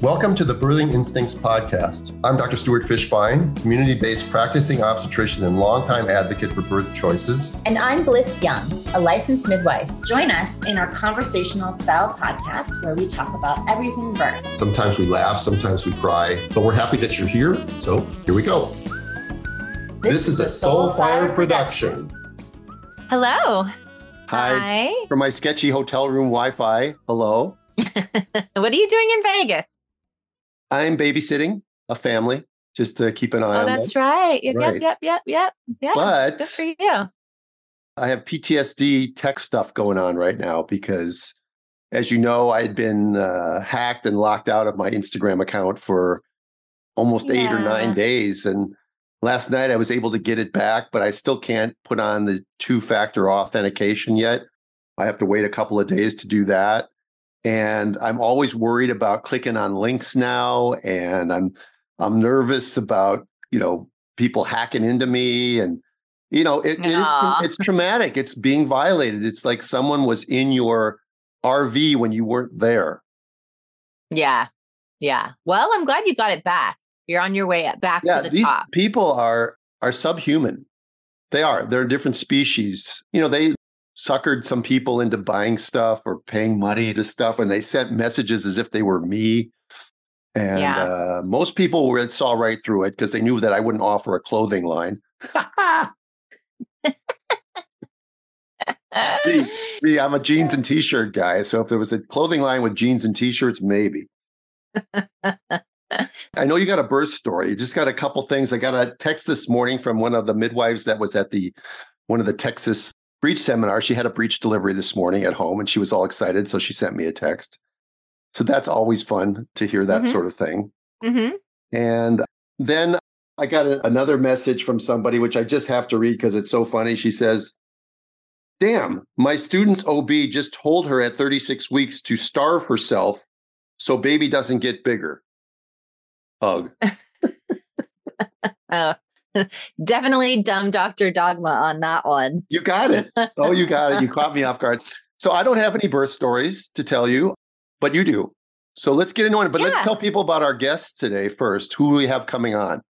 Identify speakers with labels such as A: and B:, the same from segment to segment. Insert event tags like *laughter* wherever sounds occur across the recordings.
A: Welcome to the Birthing Instincts podcast. I'm Dr. Stuart Fishbein, community based practicing obstetrician and longtime advocate for birth choices.
B: And I'm Blyss Young, a licensed midwife. Join us in our conversational style podcast where we talk about everything birth.
A: Sometimes we laugh, sometimes we cry, but we're happy that you're here. So here we go. This, this is a Soulfire production.
B: production. Hello.
A: Hi. Hi. From my sketchy hotel room Wi Fi. Hello. *laughs*
B: what are you doing in Vegas?
A: I'm babysitting a family just to keep an eye
B: oh,
A: on.
B: that's them. right. Yep, right. yep, yep, yep, yep.
A: But
B: good for you.
A: I have PTSD tech stuff going on right now because, as you know, I had been uh, hacked and locked out of my Instagram account for almost yeah. eight or nine days. And last night I was able to get it back, but I still can't put on the two factor authentication yet. I have to wait a couple of days to do that and I'm always worried about clicking on links now, and I'm I'm nervous about you know people hacking into me, and you know it, it is it's traumatic. It's being violated. It's like someone was in your RV when you weren't there.
B: Yeah, yeah. Well, I'm glad you got it back. You're on your way back
A: yeah,
B: to the
A: these
B: top.
A: People are are subhuman. They are. They're a different species. You know, they suckered some people into buying stuff or paying money to stuff and they sent messages as if they were me and yeah. uh, most people were, saw right through it because they knew that i wouldn't offer a clothing line me, *laughs* me, i'm a jeans and t-shirt guy so if there was a clothing line with jeans and t-shirts maybe I know you got a birth story. You just got a couple things. I got a text this morning from one of the midwives that was at the one of the Texas breech seminar. She had a breech delivery this morning at home and she was all excited. So she sent me a text. So that's always fun to hear that mm-hmm. sort of thing. Mm-hmm. And then I got a, another message from somebody, which I just have to read because it's so funny. She says, Damn, my student's OB just told her at 36 weeks to starve herself so baby doesn't get bigger. Hug. *laughs*
B: oh, *laughs* Definitely dumb Dr. Dogma on that one.
A: You got it. Oh, you got it. You caught me off guard. So I don't have any birth stories to tell you, but you do. So let's get into it. But yeah. let's tell people about our guests today first. Who we have coming on?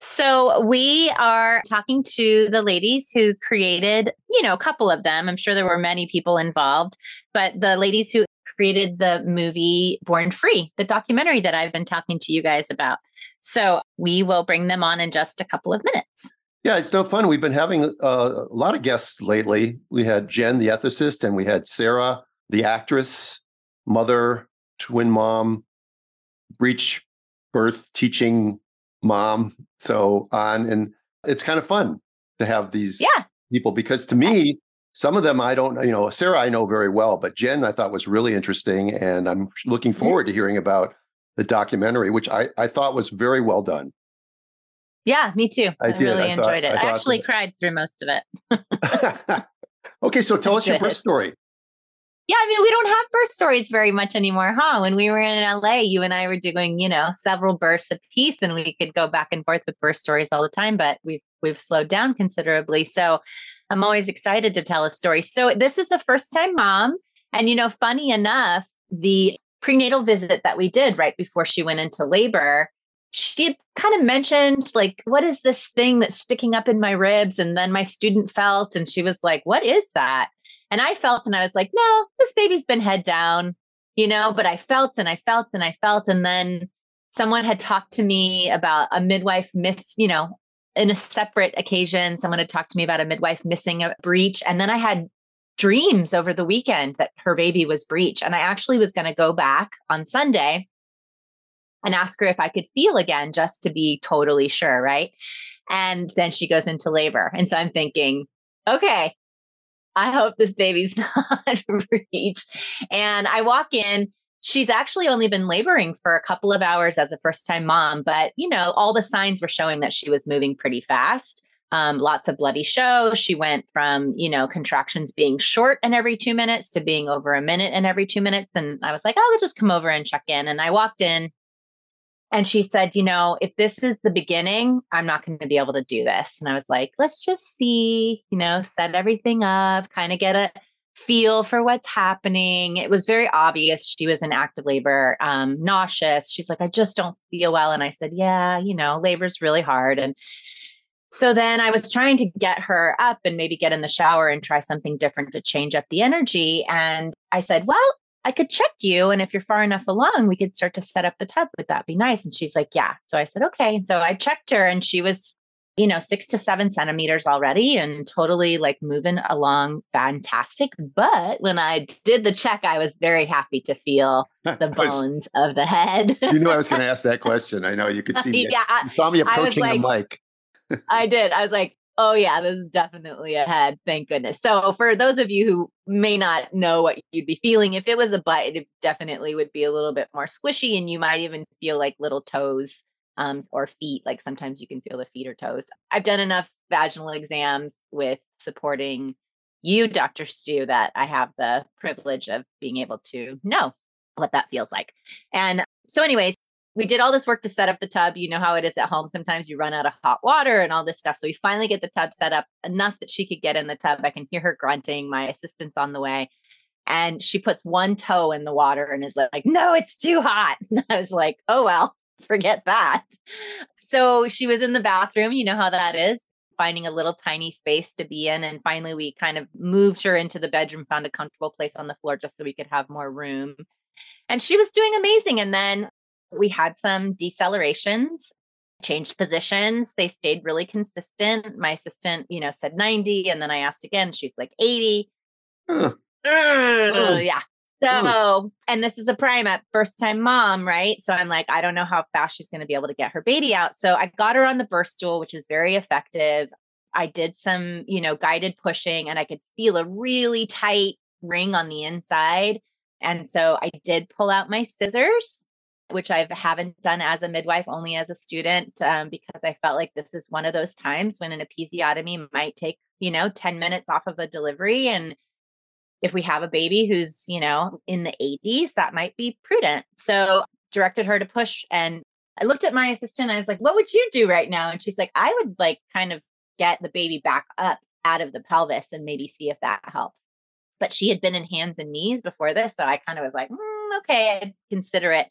B: So we are talking to the ladies who created, you know, a couple of them. I'm sure there were many people involved, but the ladies who created the movie Born Free, the documentary that I've been talking to you guys about. So we will bring them on in just a couple of minutes.
A: Yeah, it's no fun. We've been having uh, a lot of guests lately. We had Jen, the ethicist, and we had Sarah, the actress, mother, twin mom, breech birth teaching mom, so on. And it's kind of fun to have these
B: yeah.
A: people because to me, some of them I don't, you know, Sarah I know very well, but Jen I thought was really interesting, and I'm looking mm-hmm. forward to hearing about the documentary, which I I thought was very well done.
B: Yeah, me too. I, I did. really I thought, enjoyed it. I, I actually that... cried through most of
A: it. *laughs* okay, so tell *laughs* us your birth story.
B: Yeah, I mean, we don't have birth stories very much anymore, huh? When we were in LA, you and I were doing, you know, several births a piece and we could go back and forth with birth stories all the time, but we've we've slowed down considerably. So I'm always excited to tell a story. So this was a first time mom. And, you know, funny enough, the prenatal visit that we did right before she went into labor, she kind of mentioned, like, what is this thing that's sticking up in my ribs? And then my student felt, and she was like, what is that? And I felt, and I was like, no, this baby's been head down, you know, but I felt and I felt and I felt. And then someone had talked to me about a midwife miss, you know, in a separate occasion, someone had talked to me about a midwife missing a breech. And then I had dreams over the weekend that her baby was breech. And I actually was going to go back on Sunday and ask her if I could feel again just to be totally sure. Right. And then she goes into labor. And so I'm thinking, okay, I hope this baby's *laughs* not breech. And I walk in she's actually only been laboring for a couple of hours as a first time mom, but you know, all the signs were showing that she was moving pretty fast. Um, lots of bloody show. She went from, you know, contractions being short and every two minutes to being over a minute and every two minutes. And I was like, I'll just come over and check in. And I walked in and she said, you know, if this is the beginning, I'm not going to be able to do this. And I was like, let's just see, you know, set everything up, kind of get a feel for what's happening. It was very obvious she was in active labor, um, nauseous. She's like, I just don't feel well. And I said, Yeah, you know, labor's really hard. And so then I was trying to get her up and maybe get in the shower and try something different to change up the energy. And I said, Well, I could check you. And if you're far enough along, we could start to set up the tub. Would that be nice? And she's like, Yeah. So I said, Okay. So I checked her and she was you know, six to seven centimeters already and totally like moving along fantastic. But when I did the check, I was very happy to feel *laughs* the bones of the head.
A: you knew I was going *laughs* to ask that question. I know you could see me.
B: yeah.
A: You saw me approaching like, the mic.
B: I did. I was like, oh, yeah, this is definitely a head. Thank goodness. So, for those of you who may not know what you'd be feeling, if it was a butt, it definitely would be a little bit more squishy and you might even feel like little toes um, or feet. Like sometimes you can feel the feet or toes. I've done enough vaginal exams with supporting you, Dr. Stu, that I have the privilege of being able to know what that feels like. And so, anyways, we did all this work to set up the tub. You know how it is at home. Sometimes you run out of hot water and all this stuff. So we finally get the tub set up enough that she could get in the tub. I can hear her grunting. My assistant's on the way. And she puts one toe in the water and is like, no, it's too hot. *laughs* And I was like, oh, well forget that. So she was in the bathroom. You know how that is, finding a little tiny space to be in. And finally, we kind of moved her into the bedroom, found a comfortable place on the floor just so we could have more room. And she was doing amazing. And then we had some decelerations, changed positions. They stayed really consistent. My assistant, you know, said 90. And then I asked again, she's like 80. Uh, uh, yeah. So, and this is a primip first time mom, right? So I'm like, I don't know how fast she's going to be able to get her baby out. So I got her on the birth stool, which is very effective. I did some, you know, guided pushing and I could feel a really tight ring on the inside. And so I did pull out my scissors, which I haven't done as a midwife, only as a student, um, because I felt like this is one of those times when an episiotomy might take, you know, 10 minutes off of a delivery. And if we have a baby who's, you know, in the 80s, that might be prudent. So directed her to push. And I looked at my assistant. I was like, what would you do right now? And she's like, I would like kind of get the baby back up out of the pelvis and maybe see if that helps. But she had been in hands and knees before this. So I kind of was like, mm, okay, I'd consider it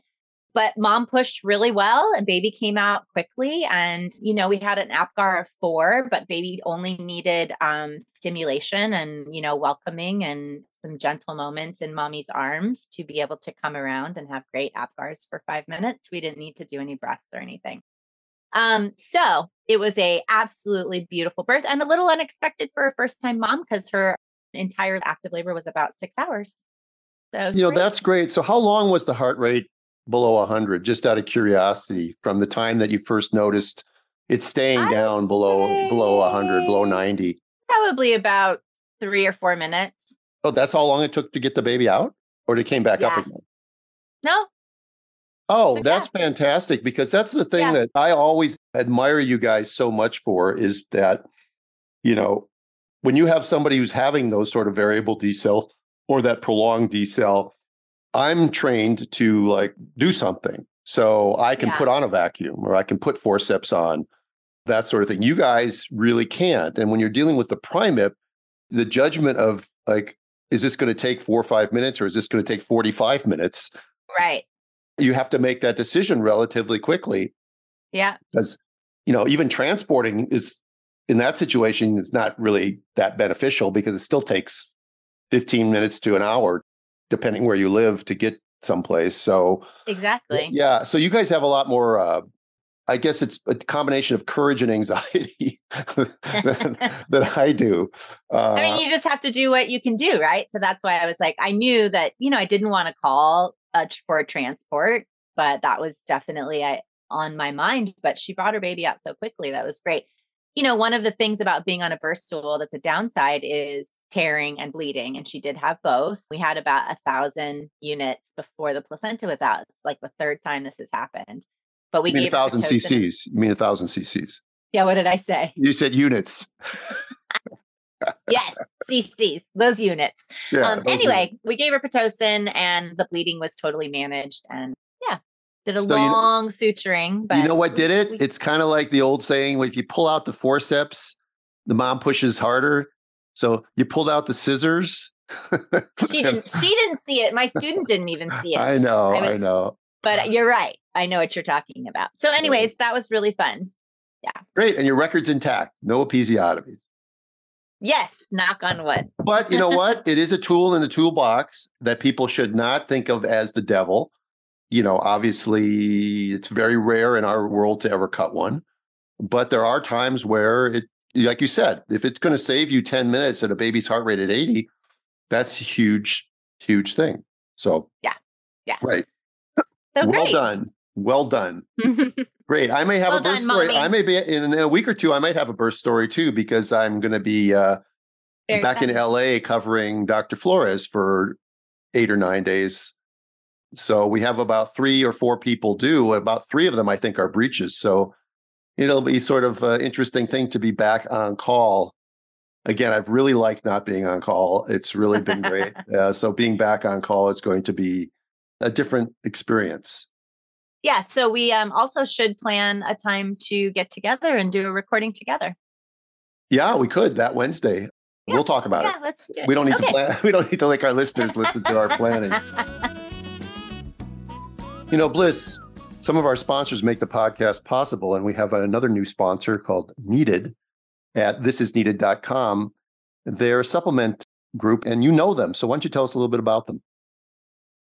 B: but mom pushed really well and baby came out quickly and you know we had an apgar of four but baby only needed um, stimulation and you know welcoming and some gentle moments in mommy's arms to be able to come around and have great apgars for five minutes. We didn't need to do any breaths or anything. Um, so it was a absolutely beautiful birth and a little unexpected for a first time mom because her entire active labor was about six hours.
A: So you know great. that's great. So how long was the heart rate below 100 just out of curiosity from the time that you first noticed it's staying I down below below 100 below 90
B: probably about three or four minutes.
A: Oh that's how long it took to get the baby out? Or it came back yeah. up again?
B: No.
A: Oh that's fantastic because that's the thing yeah. that i always admire you guys so much for is that you know when you have somebody who's having those sort of variable decel or that prolonged decel I'm trained to like do something. So I can yeah. put on a vacuum or I can put forceps on, that sort of thing. You guys really can't. And when you're dealing with the primip, the judgment of like, is this going to take four or five minutes or is this going to take 45 minutes?
B: Right.
A: You have to make that decision relatively quickly.
B: Yeah.
A: Because, you know, even transporting is in that situation, it's not really that beneficial because it still takes 15 minutes to an hour depending where you live to get someplace. So
B: exactly.
A: Yeah. So you guys have a lot more uh, I guess it's a combination of courage and anxiety that, *laughs* I do.
B: Uh, I mean, you just have to do what you can do, right? So that's why I was like, I knew that, you know, I didn't want to call uh, for a transport, but that was definitely I, uh, on my mind. But she brought her baby out so quickly. That was great. You know, one of the things about being on a birth stool that's a downside is tearing and bleeding and she did have both. We had about a thousand units before the placenta was out. Like the third time this has happened but we
A: you mean a thousand cc's you mean a thousand cc's
B: yeah what did i say?
A: You said units.
B: Yes cc's those units. Yeah, um, those anyway units. we gave her pitocin and the bleeding was totally managed and yeah did a so long you know, suturing
A: but you know what did it? we, it's kind of like the old saying if you pull out the forceps the mom pushes harder so you pulled out the scissors
B: she didn't. *laughs* She didn't see it. My student didn't even see it.
A: I know. I, was, I know.
B: But you're right. I know what you're talking about. So, anyways, that was really fun. Yeah.
A: Great. And your record's intact. No episiotomies.
B: Yes, knock on wood.
A: but you know *laughs* what? It is a tool in the toolbox that people should not think of as the devil. You know, obviously, it's very rare in our world to ever cut one. But there are times where it, like you said, if it's going to save you 10 minutes at a baby's heart rate at 80, that's a huge, huge thing. So,
B: yeah. Yeah.
A: Right.
B: So
A: well done. Well done. *laughs* Great. I may have well a birth done, story. Mommy. I may be in a week or two. I might have a birth story too because I'm going to be uh, back fun. in LA covering Dr. Flores for eight or nine days. So we have about three or four people do. About three of them, I think, are breeches. So it'll be sort of an interesting thing to be back on call. Again, I've really liked not being on call. It's really been great. *laughs* Uh, so being back on call is going to be a different experience.
B: Yeah. So we um, also should plan a time to get together and do a recording together.
A: Yeah, we could that Wednesday. Yeah. We'll talk about
B: yeah,
A: it.
B: Let's do it.
A: We don't need okay. to plan. *laughs* We don't need to make our listeners listen to our planning. *laughs* you know, Blyss, some of our sponsors make the podcast possible, and we have another new sponsor called Needed at thisisneeded.com. They're a supplement group, and you know them. So why don't you tell us a little bit about them?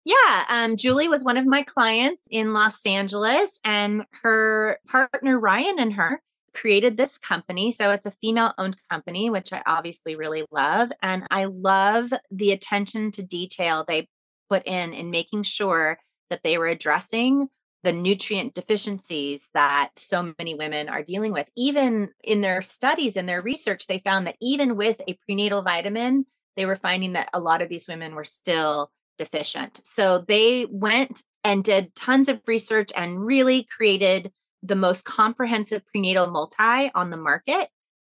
B: Yeah, um, Julie was one of my clients in Los Angeles, and her partner Ryan and her created this company. So it's a female owned company, which I obviously really love. And I love the attention to detail they put in in making sure that they were addressing the nutrient deficiencies that so many women are dealing with. Even in their studies and their research, they found that even with a prenatal vitamin, they were finding that a lot of these women were still deficient. So they went and did tons of research and really created the most comprehensive prenatal multi on the market.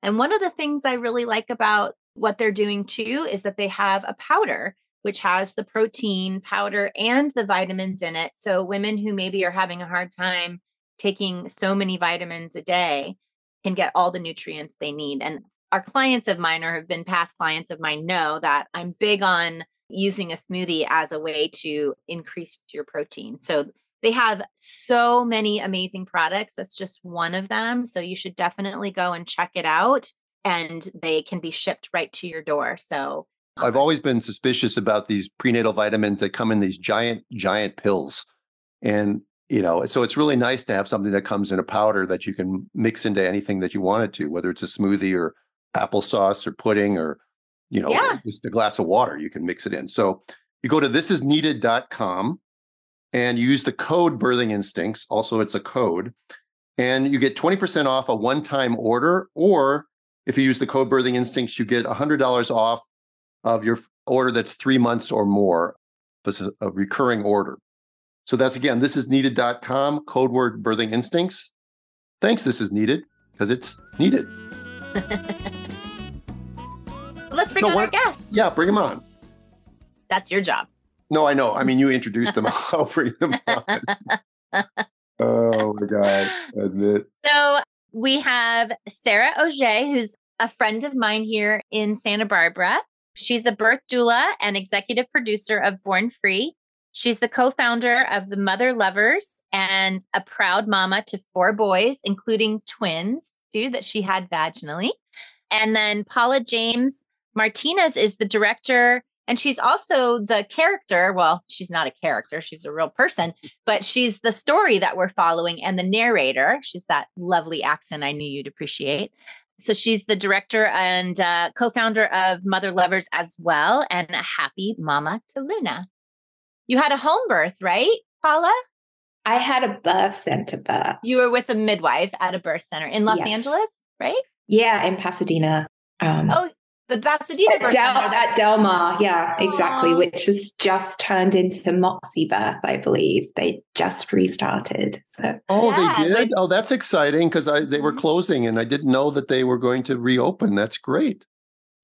B: And one of the things I really like about what they're doing too is that they have a powder which has the protein powder and the vitamins in it. So women who maybe are having a hard time taking so many vitamins a day can get all the nutrients they need. And our clients of mine or have been past clients of mine know that I'm big on using a smoothie as a way to increase your protein. So they have so many amazing products. That's just one of them. So you should definitely go and check it out and they can be shipped right to your door. So
A: I've always been suspicious about these prenatal vitamins that come in these giant, giant pills. And, you know, so it's really nice to have something that comes in a powder that you can mix into anything that you want it to, whether it's a smoothie or applesauce or pudding or you know, yeah. just a glass of water, you can mix it in. So you go to thisisneeded.com and use the code birthing instincts. Also, it's a code, and you get 20% off a one-time order, or if you use the code birthing instincts, you get $100 off of your order that's three months or more. This is a recurring order. So that's again, this is needed.com, code word birthing instincts. Thanks, this is needed because it's needed. *laughs*
B: let's bring no, on what, our guests.
A: Yeah, bring them on.
B: That's your job.
A: No, I know. I mean, you introduced them. *laughs* *laughs* I'll bring them on. oh my god! Admit.
B: So we have Sara Ojjeh, who's a friend of mine here in Santa Barbara. She's a birth doula and executive producer of Born Free. She's the co founder of the Mother Lovers and a proud mama to four boys, including twins, too, that she had vaginally. And then Paula James Martinez is the director and she's also the character. Well, she's not a character, she's a real person, but she's the story that we're following and the narrator. She's that lovely accent I knew you'd appreciate. So she's the director and uh, co founder of Mother Lovers as well, and a happy mama to Luna. You had a home birth, right, Paula?
C: I had a birth center birth.
B: You were with a midwife at a birth center in Los Angeles, right?
C: Yeah, in Pasadena.
B: Um, oh, the Pasadena
C: at Del, at Del Mar, yeah, exactly, which has just turned into Moxie Birth, I believe. They just restarted. So
A: Oh, yeah, they did? Like, oh, that's exciting because they were mm-hmm. closing and I didn't know that they were going to reopen. That's great.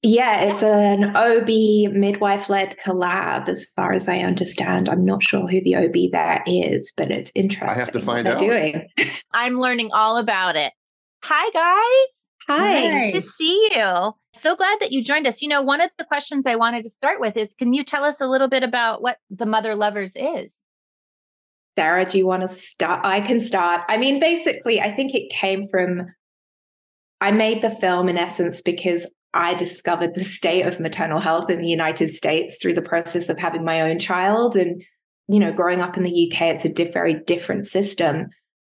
C: Yeah, it's an OB midwife led collab, as far as I understand. I'm not sure who the OB there is, but it's interesting.
A: I have to find
C: out. Doing. *laughs*
B: I'm learning all about it. Hi, guys.
C: Hi.
B: Nice to see you. So glad that you joined us. You know, one of the questions I wanted to start with is can you tell us a little bit about what the Mother Lovers is?
C: Sara, do you want to start? I can start. I mean, basically, I think it came from I made the film in essence because I discovered the state of maternal health in the United States through the process of having my own child. And, you know, growing up in the UK, it's a diff- very different system.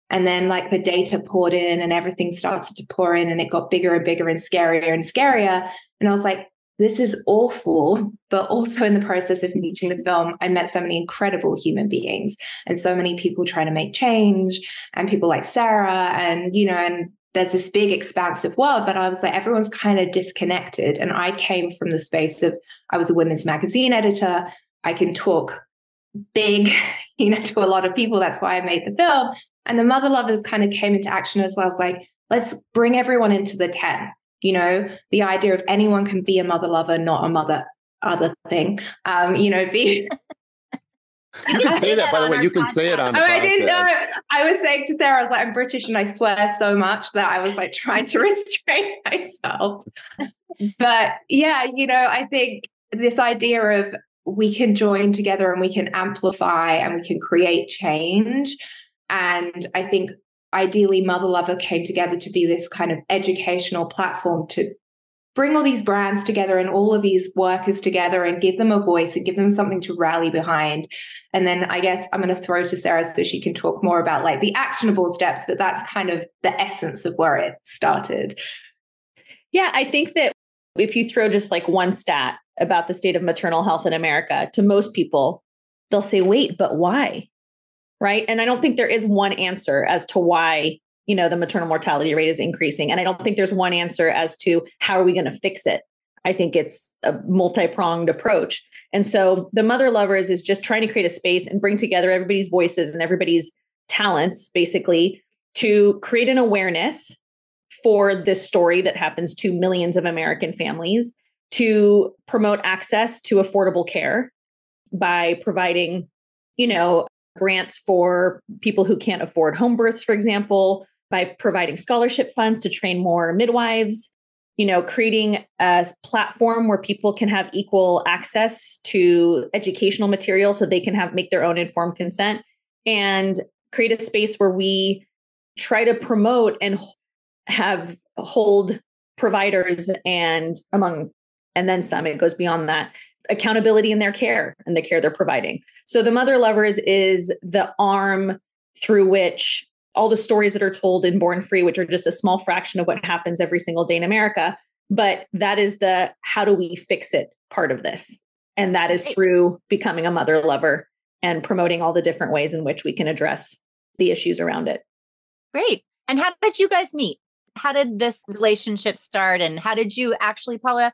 C: And then, like, the data poured in and everything started to pour in, and it got bigger and bigger and scarier and scarier. And I was like, this is awful. But also, in the process of making the film, I met so many incredible human beings and so many people trying to make change, and people like Sara, and, you know, and there's this big expansive world, but I was like, everyone's kind of disconnected. And I came from the space of, I was a women's magazine editor. I can talk big, *laughs* you know, to a lot of people. That's why I made the film. And the mother lovers kind of came into action as well. I was like, let's bring everyone into the tent. You know, the idea of anyone can be a mother lover, not a mother other thing. Um, you know, be *laughs*
A: You can say that, by the way. You can say it on.
C: Oh, I didn't know. I was saying to Sara, I was like, I'm British and I swear so much that I was like trying to *laughs* restrain myself. but yeah, you know, I think this idea of we can join together and we can amplify and we can create change. And I think ideally, Mother Lover came together to be this kind of educational platform to bring all these brands together and all of these workers together and give them a voice and give them something to rally behind. And then I guess I'm going to throw to Sara so she can talk more about like the actionable steps, but that's kind of the essence of where it started.
D: Yeah, I think that if you throw just like one stat about the state of maternal health in America to most people, they'll say, wait, but why? Right. And I don't think there is one answer as to why you know, the maternal mortality rate is increasing. And I don't think there's one answer as to how are we going to fix it. I think it's a multi-pronged approach. And so the mother lovers is just trying to create a space and bring together everybody's voices and everybody's talents basically to create an awareness for this story that happens to millions of American families to promote access to affordable care by providing, you know, grants for people who can't afford home births, for example, by providing scholarship funds to train more midwives, you know, creating a platform where people can have equal access to educational material so they can have make their own informed consent and create a space where we try to promote and have hold providers and among and then some it goes beyond that accountability in their care and the care they're providing so the mother lovers is the arm through which all the stories that are told in Born Free, which are just a small fraction of what happens every single day in America. But that is the how do we fix it part of this. And that is through becoming a mother lover and promoting all the different ways in which we can address the issues around it.
B: Great. And how did you guys meet? How did this relationship start? And how did you actually, Paula,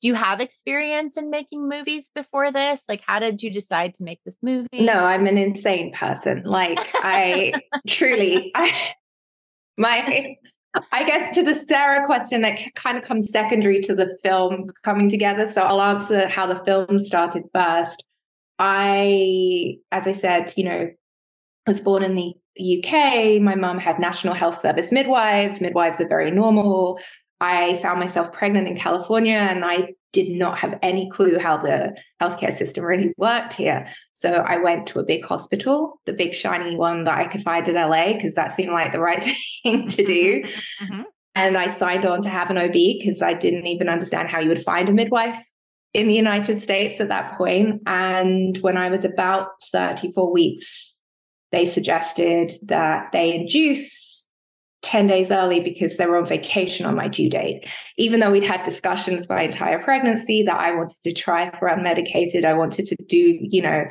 B: do you have experience in making movies before this? Like, how did you decide to make this movie?
C: No, I'm an insane person. Like, I *laughs* truly, *laughs* I, my, I guess to the Sara question, that kind of comes secondary to the film coming together. So I'll answer how the film started first. I, as I said, you know, was born in the UK. My mum had National Health Service midwives. Midwives are very normal. I found myself pregnant in California and I did not have any clue how the healthcare system really worked here. So I went to a big hospital, the big shiny one that I could find in LA, because that seemed like the right *laughs* thing to do. Mm-hmm. And I signed on to have an OB because I didn't even understand how you would find a midwife in the United States at that point. And when I was about 34 weeks, they suggested that they induce 10 days early because they were on vacation on my due date. Even though we'd had discussions my entire pregnancy that I wanted to try for unmedicated, I wanted to do, you know.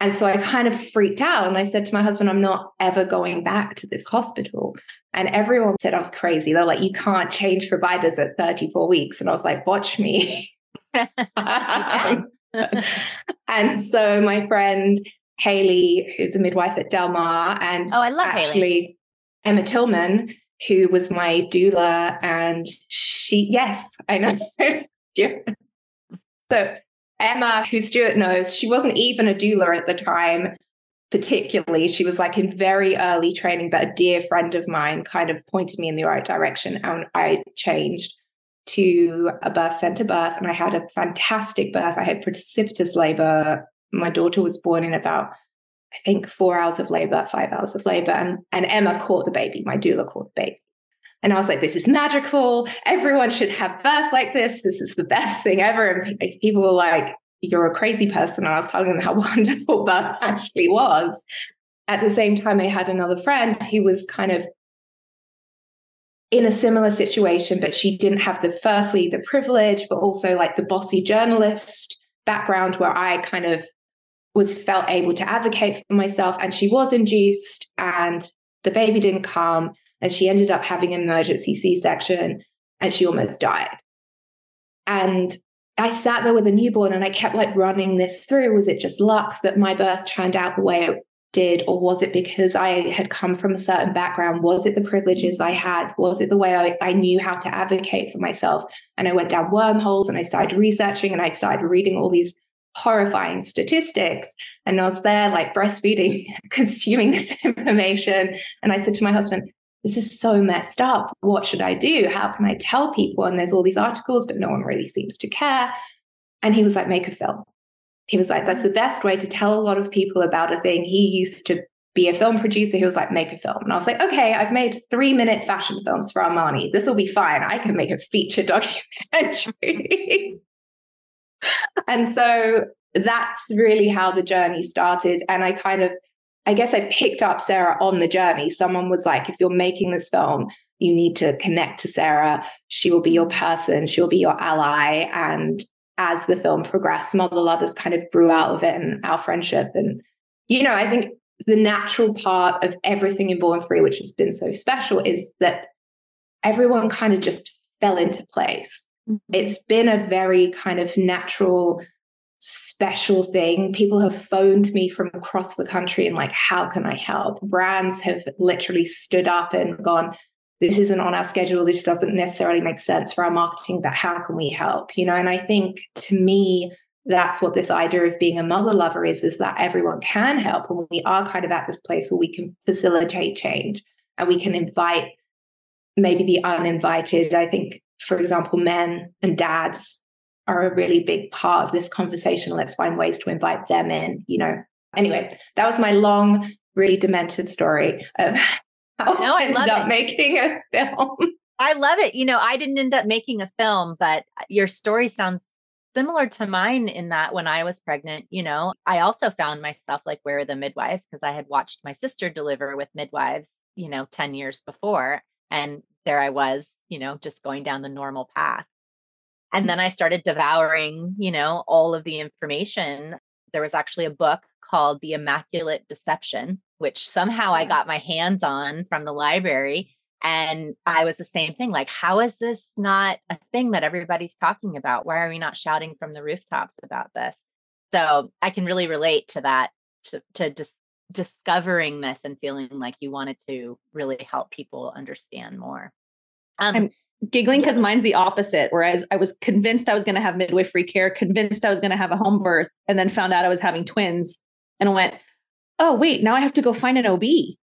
C: And so I kind of freaked out and I said to my husband, I'm not ever going back to this hospital. And everyone said I was crazy. They're like, you can't change providers at 34 weeks. And I was like, watch me. *laughs* *laughs* and so my friend Haley, who's a midwife at Del Mar, and
B: oh, I love
C: actually,
B: Haley
C: Emma Tillman, who was my doula, and she, yes, I know. *laughs* so Emma, who Stuart knows, she wasn't even a doula at the time. particularly, she was like in very early training, but a dear friend of mine kind of pointed me in the right direction. And I changed to a birth center birth and I had a fantastic birth. I had precipitous labor. My daughter was born in about, I think, four hours of labor, five hours of labor. And, and Emma caught the baby. My doula caught the baby. And I was like, this is magical. Everyone should have birth like this. This is the best thing ever. And people were like, you're a crazy person. And I was telling them how *laughs* wonderful birth actually was. At the same time, I had another friend who was kind of in a similar situation, but she didn't have the firstly the privilege, but also like the bossy journalist background where I kind of was felt able to advocate for myself. And she was induced, and the baby didn't come, and she ended up having an emergency C-section, and she almost died. And I sat there with a newborn and I kept like running this through. Was it just luck that my birth turned out the way it did? Or was it because I had come from a certain background? Was it the privileges I had? Was it the way I, I knew how to advocate for myself? And I went down wormholes and I started researching and I started reading all these horrifying statistics. And I was there like breastfeeding, *laughs* consuming this *laughs* information. And I said to my husband, this is so messed up. What should I do? How can I tell people? And there's all these articles, but no one really seems to care. And he was like, make a film. He was like, that's the best way to tell a lot of people about a thing. He used to be a film producer. He was like, make a film. And I was like, okay, I've made three minute fashion films for Armani. This will be fine. I can make a feature *laughs* documentary. And so that's really how the journey started. And I kind of I guess I picked up Sara on the journey. Someone was like, if you're making this film, you need to connect to Sarah. She will be your mm. person, she'll be your ally. And as the film progressed, Mother Lovers kind of grew out of it and our friendship. And, you know, I think the natural part of everything in Born Free, which has been so special, is that everyone kind of just fell into place. Mm-hmm. It's been a very kind of natural special thing. People have phoned me from across the country and like, how can I help? Brands have literally stood up and gone, this isn't on our schedule. This doesn't necessarily make sense for our marketing, but how can we help? You know, and I think to me, that's what this idea of being a mother lover is, is that everyone can help. And we are kind of at this place where we can facilitate change and we can invite maybe the uninvited. I think, for example, men and dads are a really big part of this conversation. Let's find ways to invite them in, you know. Anyway, that was my long, really demented story of *laughs* how no, I, I ended up it. making a film.
B: I love it. You know, I didn't end up making a film, but your story sounds similar to mine in that when I was pregnant, you know, I also found myself like, where are the midwives? Because I had watched my sister deliver with midwives, you know, 10 years before. And there I was, you know, just going down the normal path. And mm. then I started devouring, you know, all of the information. There was actually a book called The Immaculate Deception, which somehow I got my hands on from the library. And I was the same thing like, how is this not a thing that everybody's talking about? Why are we not shouting from the rooftops about this? So I can really relate to that, to, to dis- discovering this and feeling like you wanted to really help people understand more.
D: Um, I'm giggling because mine's the opposite. Whereas I was convinced I was going to have midwifery care, convinced I was going to have a home birth, and then found out I was having twins and went, oh, wait, now I have to go find an OB.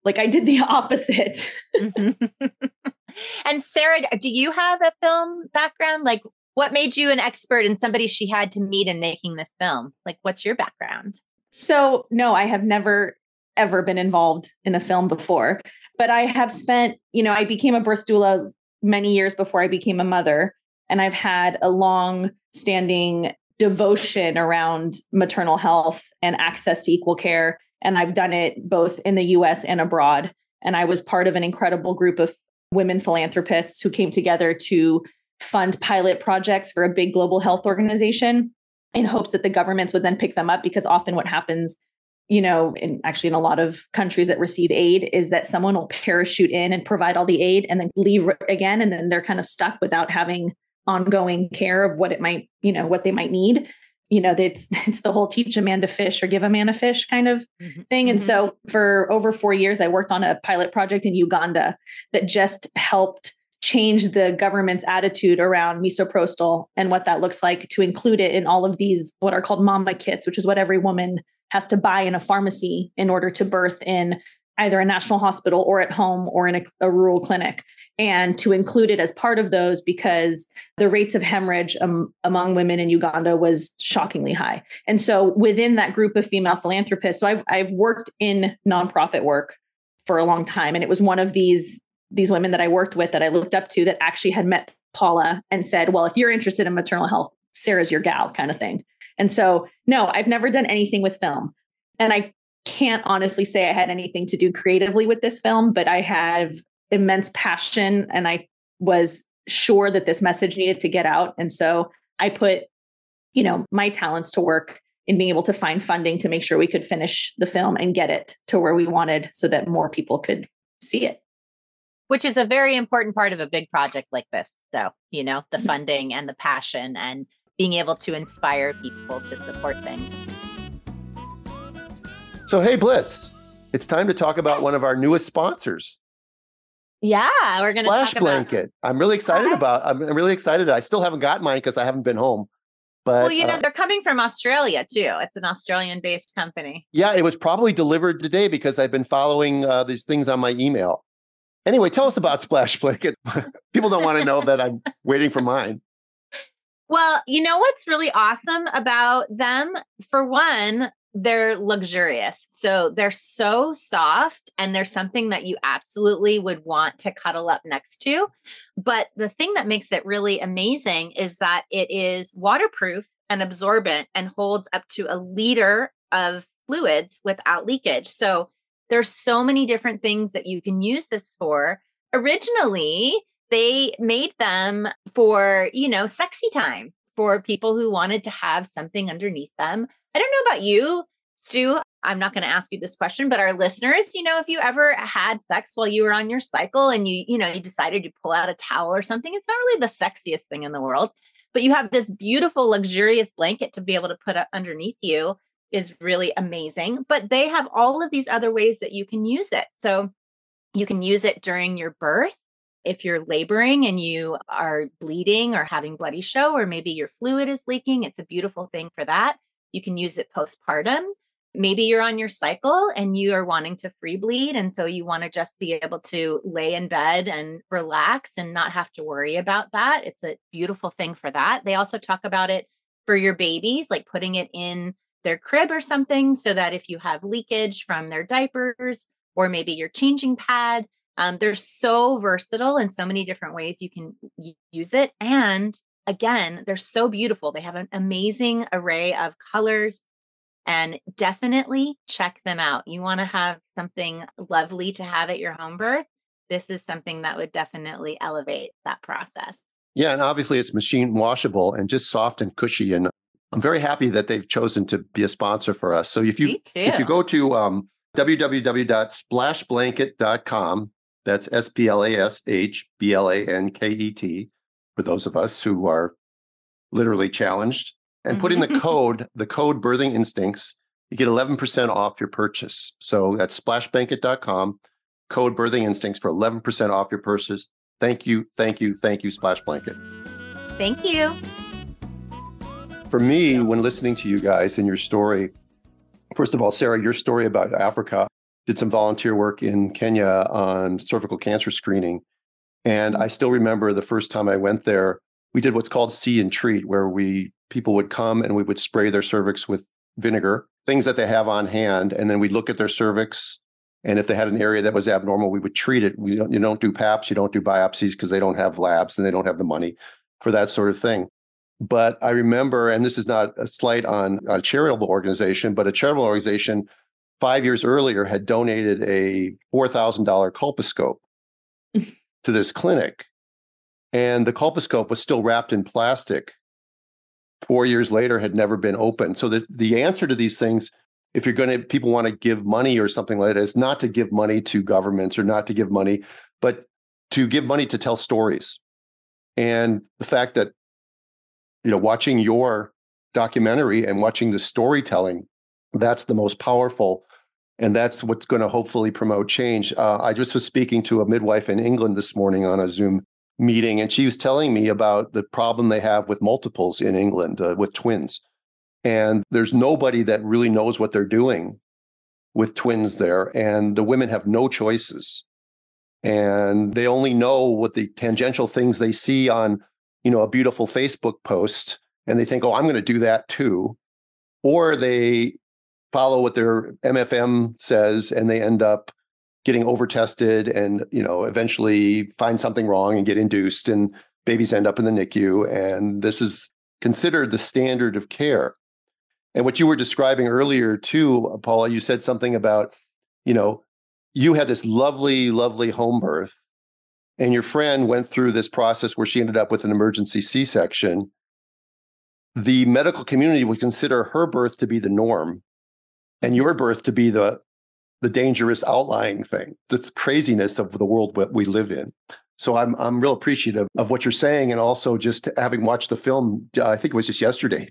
D: Like I did the *laughs* opposite.
B: mm-hmm. *laughs* and Sara, do you have a film background? Like, what made you an expert and somebody she had to meet in making this film? Like, what's your background?
D: So, no, I have never ever been involved in a film before, but I have spent, you know, I became a birth doula many years before I became a mother. And I've had a long standing devotion around maternal health and access to equal care. And I've done it both in the US and abroad. And I was part of an incredible group of women philanthropists who came together to fund pilot projects for a big global health organization in hopes that the governments would then pick them up because often what happens you know, in actually in a lot of countries that receive aid, is that someone will parachute in and provide all the aid and then leave again, and then they're kind of stuck without having ongoing care of what it might, you know, what they might need. You know, it's *laughs* it's the whole teach a man to fish or give a man a fish kind of mm-hmm. thing. And mm-hmm. so for over four years, I worked on a pilot project in Uganda that just helped change the government's attitude around misoprostol and what that looks like to include it in all of these what are called mama kits, which is what every woman has to buy in a pharmacy in order to birth in either a national hospital or at home or in a, a, rural clinic. And to include it as part of those because the rates of hemorrhage um, among women in uganda was shockingly high. And so within that group of female philanthropists so I've, I've worked in nonprofit work for a long time. And it was one of these these women that i worked with that i looked up to that actually had met paula and said well if you're interested in maternal health sara's your gal kind of thing and so no i've never done anything with film and i can't honestly say I had anything to do creatively with this film, but I have immense passion and I was sure that this message needed to get out. And so I put, you know, my talents to work in being able to find funding to make sure we could finish the film and get it to where we wanted so that more people could see it.
B: Which is a very important part of a big project like this. So, you know, the mm-hmm. funding and the passion and being able to inspire people to support things.
A: So, hey, Blyss, it's time to talk about one of our newest sponsors.
B: Yeah, we're going to talk about.
A: Splash Blanket. About- I'm really excited about. I'm really excited. I still haven't got mine because I haven't been home. But
B: well, you know, uh, they're coming from Australia too. It's an Australian-based company.
A: Yeah, it was probably delivered today because I've been following uh, these things on my email. Anyway, tell us about Splash Blanket. *laughs* People don't want to know that I'm waiting for mine.
B: Well, you know what's really awesome about them? For one, they're luxurious. So they're so soft and they're something that you absolutely would want to cuddle up next to. But the thing that makes it really amazing is that it is waterproof and absorbent and holds up to a liter of fluids without leakage. So there's so many different things that you can use this for. Originally, they made them for, you know, sexy time for people who wanted to have something underneath them I don't know about you, Stu. I'm not going to ask you this question, but our listeners, you know, if you ever had sex while you were on your cycle and you, you know, you decided to pull out a towel or something, it's not really the sexiest thing in the world, but you have this beautiful, luxurious blanket to be able to put underneath you is really amazing. But they have all of these other ways that you can use it. So you can use it during your birth. If you're laboring and you are bleeding or having bloody show, or maybe your fluid is leaking, it's a beautiful thing for that. You can use it postpartum. Maybe you're on your cycle and you are wanting to free bleed. And so you want to just be able to lay in bed and relax and not have to worry about that. It's a beautiful thing for that. They also talk about it for your babies, like putting it in their crib or something so that if you have leakage from their diapers or maybe your changing pad, um, they're so versatile in so many different ways you can use it. And again, they're so beautiful. They have an amazing array of colors and definitely check them out. You want to have something lovely to have at your home birth. This is something that would definitely elevate that process.
A: Yeah, and obviously it's machine washable and just soft and cushy. And I'm very happy that they've chosen to be a sponsor for us. So if you if you go to um, www.splashblanket.com, that's S P L A S H B L A N K E T, for those of us who are literally challenged. And mm-hmm. put in the *laughs* code, the code birthing instincts, you get 11% off your purchase. So that's splashblanket.com, code birthing instincts for 11% off your purchase. Thank you, thank you, thank you, Splash Blanket.
B: Thank you.
A: For me, when listening to you guys and your story, first of all, Sara, your story about Africa, did some volunteer work in Kenya on cervical cancer screening. And mm. I still remember the first time I went there, we did what's called see and treat, where we people would come and we would spray their cervix with vinegar, things that they have on hand, and then we'd look at their cervix. And if they had an area that was abnormal, we would treat it. We don't, you don't do PAPs, you don't do biopsies because they don't have labs and they don't have the money for that sort of thing. But I remember, and this is not a slight on a charitable organization, but a charitable organization five years earlier had donated a $4,000 colposcope *laughs* to this clinic, and the colposcope was still wrapped in plastic. Four years later, had never been opened. So the the answer to these things, if you're going to people want to give money or something like that, is not to give money to governments or not to give money, but to give money to tell stories. And the fact that you know watching your documentary and watching the storytelling that's the most powerful and that's what's going to hopefully promote change. Uh, I just was speaking to a midwife in England this morning on a Zoom meeting, and she was telling me about the problem they have with multiples in England uh, with twins. And there's nobody that really knows what they're doing with twins there. And the women have no choices. And they only know what the tangential things they see on, you know, a beautiful Facebook post. And they think, oh, I'm going to do that too. Or they follow what their MFM says and they end up getting overtested and, you know, eventually find something wrong and get induced and babies end up in the NICU. And this is considered the standard of care. And what you were describing earlier too, Paula, you said something about, you know, you had this lovely, lovely home birth, and your friend went through this process where she ended up with an emergency C section. The medical community would consider her birth to be the norm and your birth to be the the dangerous outlying thing. That's craziness of the world that we live in. So I'm I'm real appreciative of what you're saying, and also just having watched the film. Uh, I think it was just yesterday,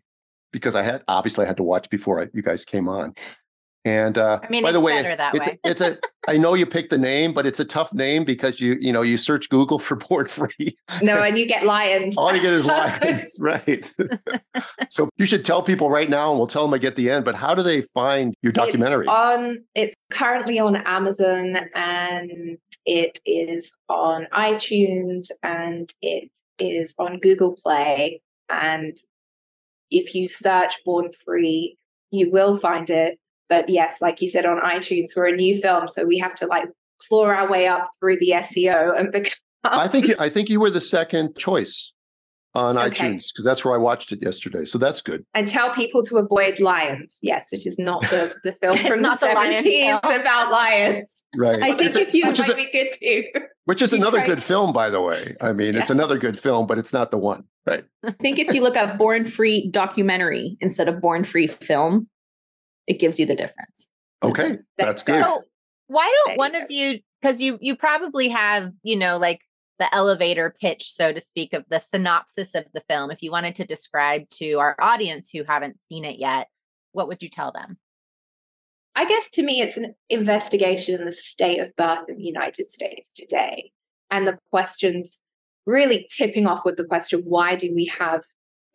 A: because I had obviously I had to watch before I, you guys came on. And uh,
B: I mean,
A: by the way,
B: it's
A: way. It's a. *laughs* I know you picked the name, but it's a tough name because you you know you search Google for *laughs* born free.
C: No, and you get lions.
A: All you get is *laughs* lions, right? so you should tell people right now, and we'll tell them I get the end. But how do they find your documentary?
C: It's on. It's currently on Amazon, and it is on iTunes, and it is on Google Play, and if you search Born Free, you will find it but yes, like you said on iTunes, we're a new film, so we have to like claw our way up through the SEO and *laughs* become.
A: I think I think you were the second choice on okay. iTunes because that's where I watched it yesterday. So that's good.
C: And tell people to avoid lions. Yes, it is not the, the film *laughs* from the seventies *laughs* about lions.
A: Right.
D: I think if you
C: which might a, be good too.
A: Which is another good film, by the way. I mean, yes. it's another good film, but it's not the one. Right.
D: I think if you look up Born Free documentary instead of Born Free film, it gives you the difference.
A: Okay, that's good. So
B: why don't one of you, because you you probably have, you know, like the elevator pitch, so to speak, of the synopsis of the film. If you wanted to describe to our audience who haven't seen it yet, what would you tell them?
C: I guess to me, it's an investigation in the state of birth in the United States today. And the questions really tipping off with the question why do we have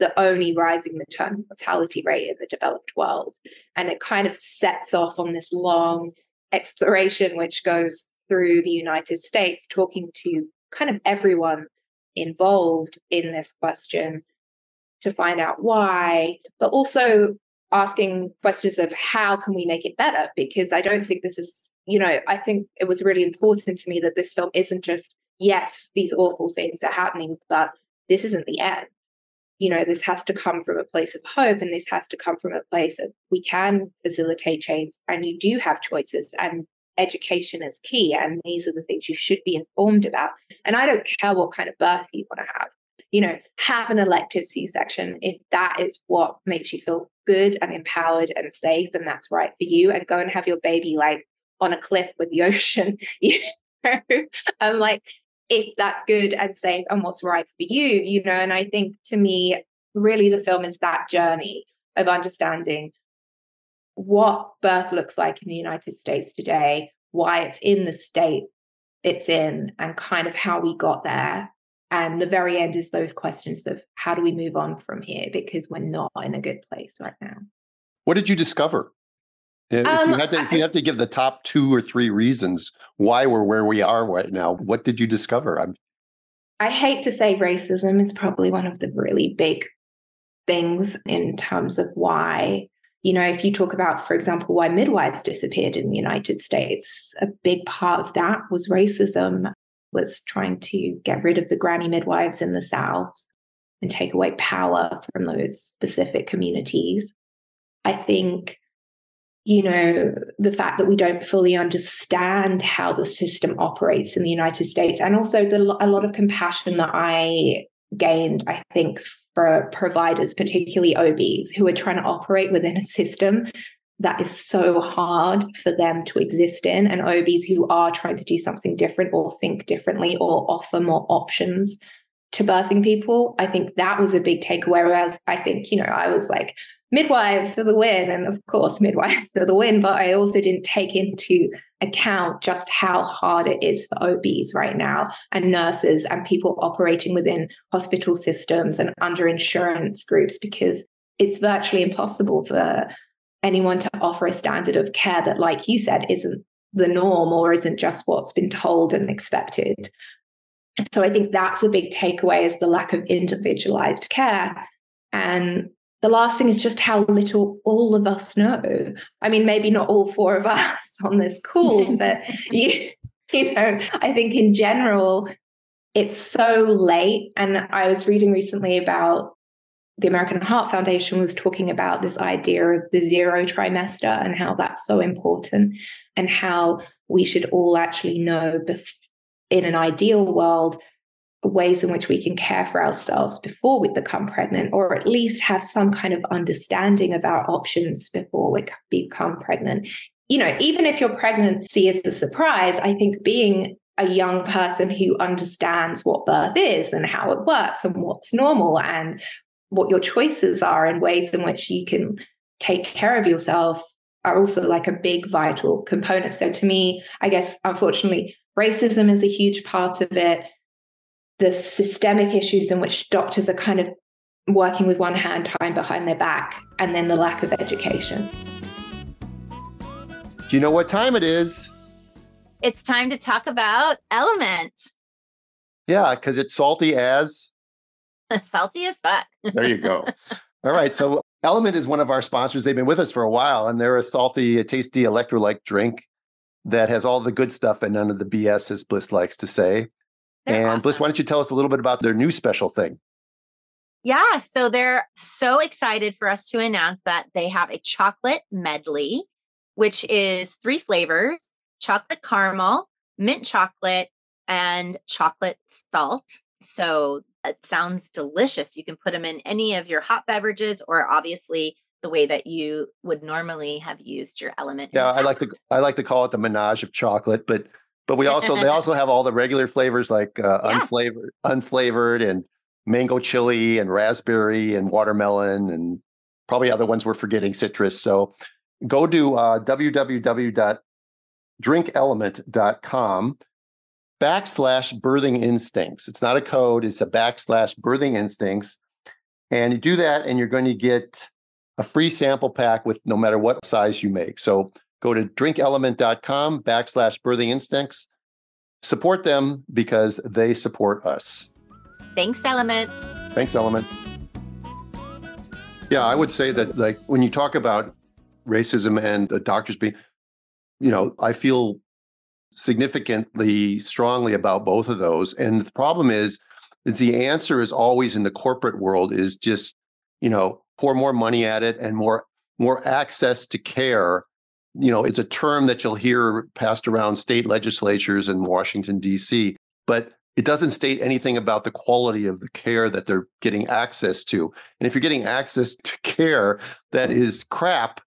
C: the only rising maternal mortality rate in the developed world. And it kind of sets off on this long exploration, which goes through the United States, talking to kind of everyone involved in this question to find out why, but also asking questions of how can we make it better? Because I don't think this is, you know, I think it was really important to me that this film isn't just, yes, these awful things are happening, but this isn't the end you know, this has to come from a place of hope and this has to come from a place of we can facilitate change and you do have choices and education is key. And these are the things you should be informed about. And I don't care what kind of birth you want to have. You know, have an elective C section if that is what makes you feel good and empowered and safe, and that's right for you. And go and have your baby like on a cliff with the *laughs* ocean. You know, I'm like, if that's good and safe and what's right for you, you know. And I think to me, really the film is that journey of understanding what birth looks like in the United States today, why it's in the state it's in, and kind of how we got there. And the very end is those questions of how do we move on from here because we're not in a good place right now.
A: What did you discover? If, um, you had to, if you had to give the top two or three reasons why we're where we are right now, what did you discover? I'm...
C: I hate to say racism is probably one of the really big things in terms of why, you know, if you talk about, for example, why midwives disappeared in the United States, a big part of that was racism, was trying to get rid of the granny midwives in the South and take away power from those specific communities. I think you know, the fact that we don't fully understand how the system operates in the United States, and also the, a lot of compassion that I gained, I think, for providers, particularly OBs, who are trying to operate within a system that is so hard for them to exist in, and OBs who are trying to do something different or think differently or offer more options to birthing people. I think that was a big takeaway. Whereas I think, you know, I was like, midwives for the win. And of course, midwives for the win. But I also didn't take into account just how hard it is for OBs right now and nurses and people operating within hospital systems and under insurance groups because it's virtually impossible for anyone to offer a standard of care that, like you said, isn't the norm or isn't just what's been told and expected. So I think that's a big takeaway is the lack of individualized care. And the last thing is just how little all of us know. I mean, maybe not all four of *laughs* us on this call, *laughs* but you, you know, I think in general, it's so late. And I was reading recently about the American Heart Foundation was talking about this idea of the zero trimester and how that's so important and how we should all actually know bef- in an ideal world ways in which we can care for ourselves before we become pregnant or at least have some kind of understanding of our options before we become pregnant you know even if your pregnancy is a surprise i think being a young person who understands what birth is and how it works and what's normal and what your choices are and ways in which you can take care of yourself are also like a big vital component. So to me, I guess unfortunately, racism is a huge part of it. The systemic issues in which doctors are kind of working with one hand tied behind their back, and then the lack of education.
A: Do you know what time it is?
B: It's time to talk about LMNT.
A: Yeah, because it's salty as *laughs*
B: salty as fuck.
A: there you go. *laughs* All right. So LMNT is one of our sponsors. They've been with us for a while, and they're a salty, a tasty electrolyte drink that has all the good stuff and none of the BS, as Blyss likes to say. They're and awesome. Blyss, why don't you tell us a little bit about their new special thing?
B: Yeah, so they're so excited for us to announce that they have a chocolate medley, which is three flavors chocolate caramel, mint chocolate, and chocolate salt. So it sounds delicious. You can put them in any of your hot beverages or obviously the way that you would normally have used your LMNT.
A: Yeah, I like to I like to call it the menage of chocolate, but but we also they also *laughs* have all the regular flavors like uh, yeah. unflavored unflavored and mango chili and raspberry and watermelon and probably other ones we're forgetting citrus. So go to uh, www.drinklmnt.com backslash birthing instincts. It's not a code, it's a backslash birthing instincts. And you do that, and you're going to get a free sample pack with no matter what size you make. So go to drinklmnt.com backslash birthing instincts. Support them because they support us.
B: Thanks, LMNT.
A: Thanks, LMNT. Yeah, I would say that like when you talk about racism and the doctors being, you know, I feel significantly strongly about both of those. And the problem is, is the answer is always in the corporate world is just, you know, pour more money at it and more more access to care. You know, it's a term that you'll hear passed around state legislatures in Washington, D.C., but it doesn't state anything about the quality of the care that they're getting access to. And if you're getting access *laughs* to care that is crap,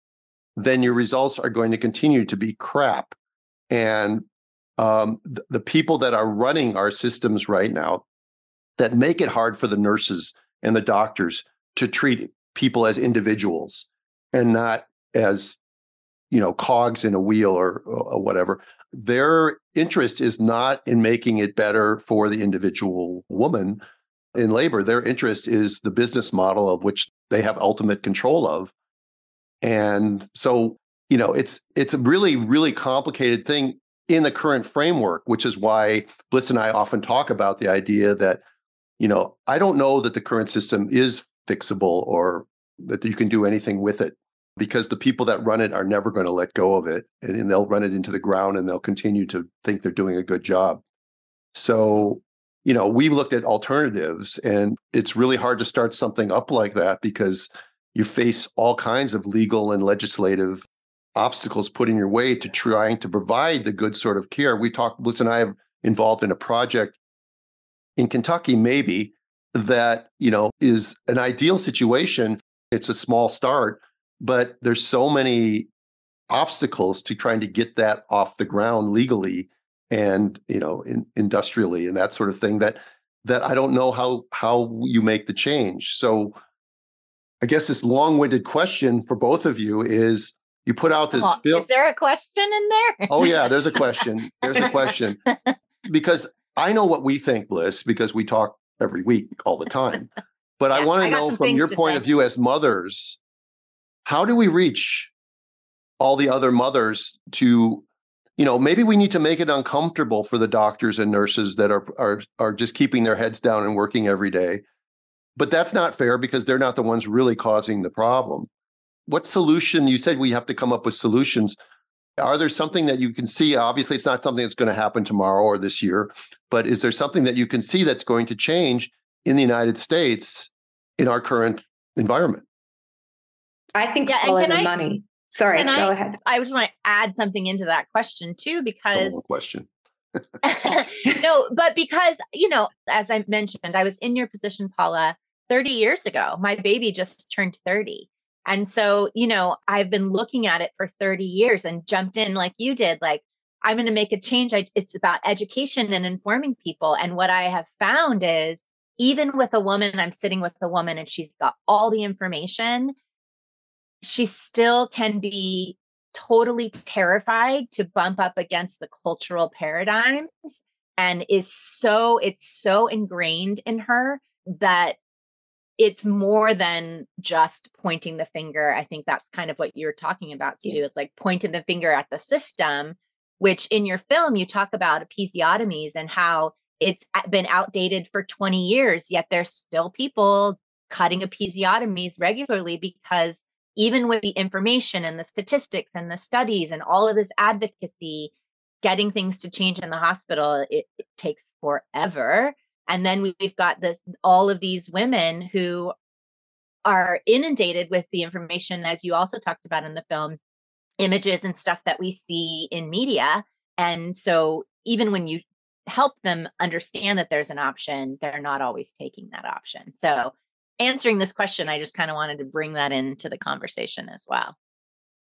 A: then your results are going to continue to be crap. And um, the, the people that are running our systems right now that make it hard for the nurses and the doctors to treat people as individuals and not as you know cogs in a wheel or, or, whatever their interest is not in making it better for the individual woman in labor. Their interest is the business model of which they have ultimate control of. And so you know it's it's a really really complicated thing in the current framework, which is why Blyss and I often talk about the idea that, you know, I don't know that the current system is fixable or that you can do anything with it because the people that run it are never going to let go of it and, and they'll run it into the ground and they'll continue to think they're doing a good job. So, you know, we've looked at alternatives and it's really hard to start something up like that because you face all kinds of legal and legislative obstacles put in your way to trying to provide the good sort of care. We talked, Blyss and I have involved in a project in Kentucky, maybe that, you know, is an ideal situation. It's a small start, but there's so many obstacles to trying to get that off the ground legally and, you know, in, industrially and that sort of thing that that I don't know how how you make the change. So I guess this long-winded question for both of you is you put out this
B: film. Is there a question in there?
A: oh yeah, there's a question. There's a question. *laughs* because I know what we think, Blyss, because we talk every week all the time. But I want to know from your point
B: say.
A: of view as mothers, how do we reach all the other mothers to, you know, maybe we need to make it uncomfortable for the doctors and nurses that are are are just keeping their heads down and working every day. But that's not fair because they're not the ones really causing the problem. What solution? You said we have to come up with solutions. Are there something that you can see? Obviously, it's not something that's going to happen tomorrow or this year, but is there something that you can see that's going to change in the United States in our current environment?
C: I think
B: Yeah, and
C: follow
B: can
C: the
B: I-
C: money. Sorry,
B: can
C: go
B: I-
C: ahead.
B: I just want to add something into that question too, because
A: long question. *laughs*
B: no, but because, you know, as I mentioned, I was in your position, Paula, 30 years ago. My baby just turned 30. And so, you know, I've been looking at it for 30 years and jumped in like you did. Like, I'm going to make a change. I, it's about education and informing people. And what I have found is even with a woman, I'm sitting with a woman and she's got all the information, she still can be totally terrified to bump up against the cultural paradigms and is so it's so ingrained in her that it's more than just pointing the finger i think that's kind of what you're talking about stu
C: Yeah.
B: it's like pointing the finger at the system which in your film you talk about episiotomies and how it's been outdated for 20 years yet there's still people cutting episiotomies regularly because even with the information and the statistics and the studies and all of this advocacy, getting things to change in the hospital, it, it takes forever. And then we- we've got this all of these women who are inundated with the information, as you also talked about in the film, images and stuff that we see in media. And so even when you help them understand that there's an option, they're not always taking that option. So answering this question, I just kind of wanted to bring that into the conversation as well.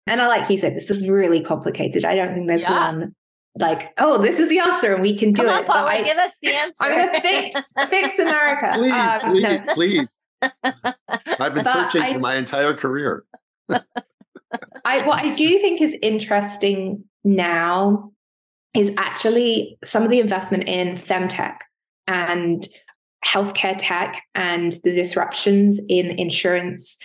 C: And I like you said, this is really complicated. I don't think there's
B: Yeah.
C: one like, oh, this is the answer and we can do
B: Come
C: it. But
B: Paula,
C: I,
B: give us the answer. *laughs*
C: I'm gonna fix fix America. *laughs*
A: Please,
C: Um,
A: please,
C: no.
A: please. *laughs* I've been
C: But
A: searching
C: I-
A: for my entire career.
C: I what I do think is interesting now is actually some of the investment in femtech and healthcare tech and the disruptions in insurance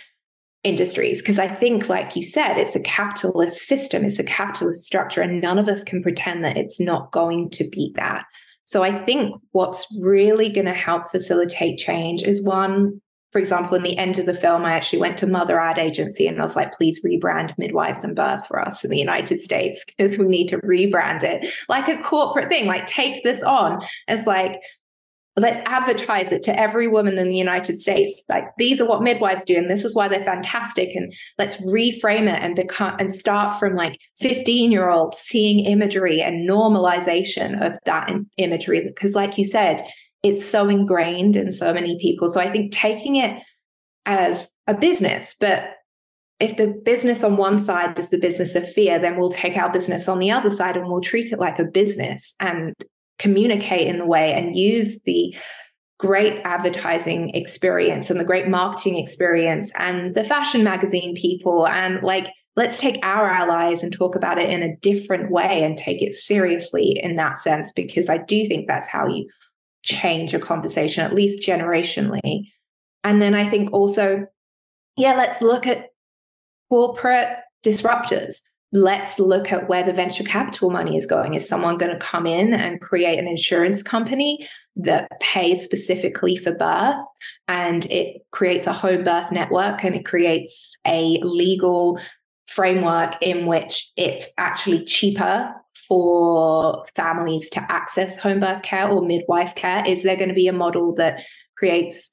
C: industries because i think like you said it's a capitalist system it's a capitalist structure and none of us can pretend that it's not going to beat that so i think what's really going to help facilitate change is one for example, in the end of the film, I actually went to Mother Ad Agency and I was like, please rebrand midwives and birth for us in the United States because we need to rebrand it like a corporate thing. Like, take this on as like, let's advertise it to every woman in the United States. Like, these are what midwives do, and this is why they're fantastic. And let's reframe it and become and start from like 15 year olds seeing imagery and normalization of that imagery. Because, like you said, it's so ingrained in so many people. So I think taking it as a business, but if the business on one side is the business of fear, then we'll take our business on the other side and we'll treat it like a business and communicate in the way and use the great advertising experience and the great marketing experience and the fashion magazine people and like let's take our allies and talk about it in a different way and take it seriously in that sense because i do think that's how you change a conversation at least generationally. And then i think also yeah let's look at corporate disruptors let's look at where the venture capital money is going. Is someone going to come in and create an insurance company that pays specifically for birth and it creates a home birth network and it creates a legal framework in which it's actually cheaper for families to access home birth care or midwife care? Is there going to be a model that creates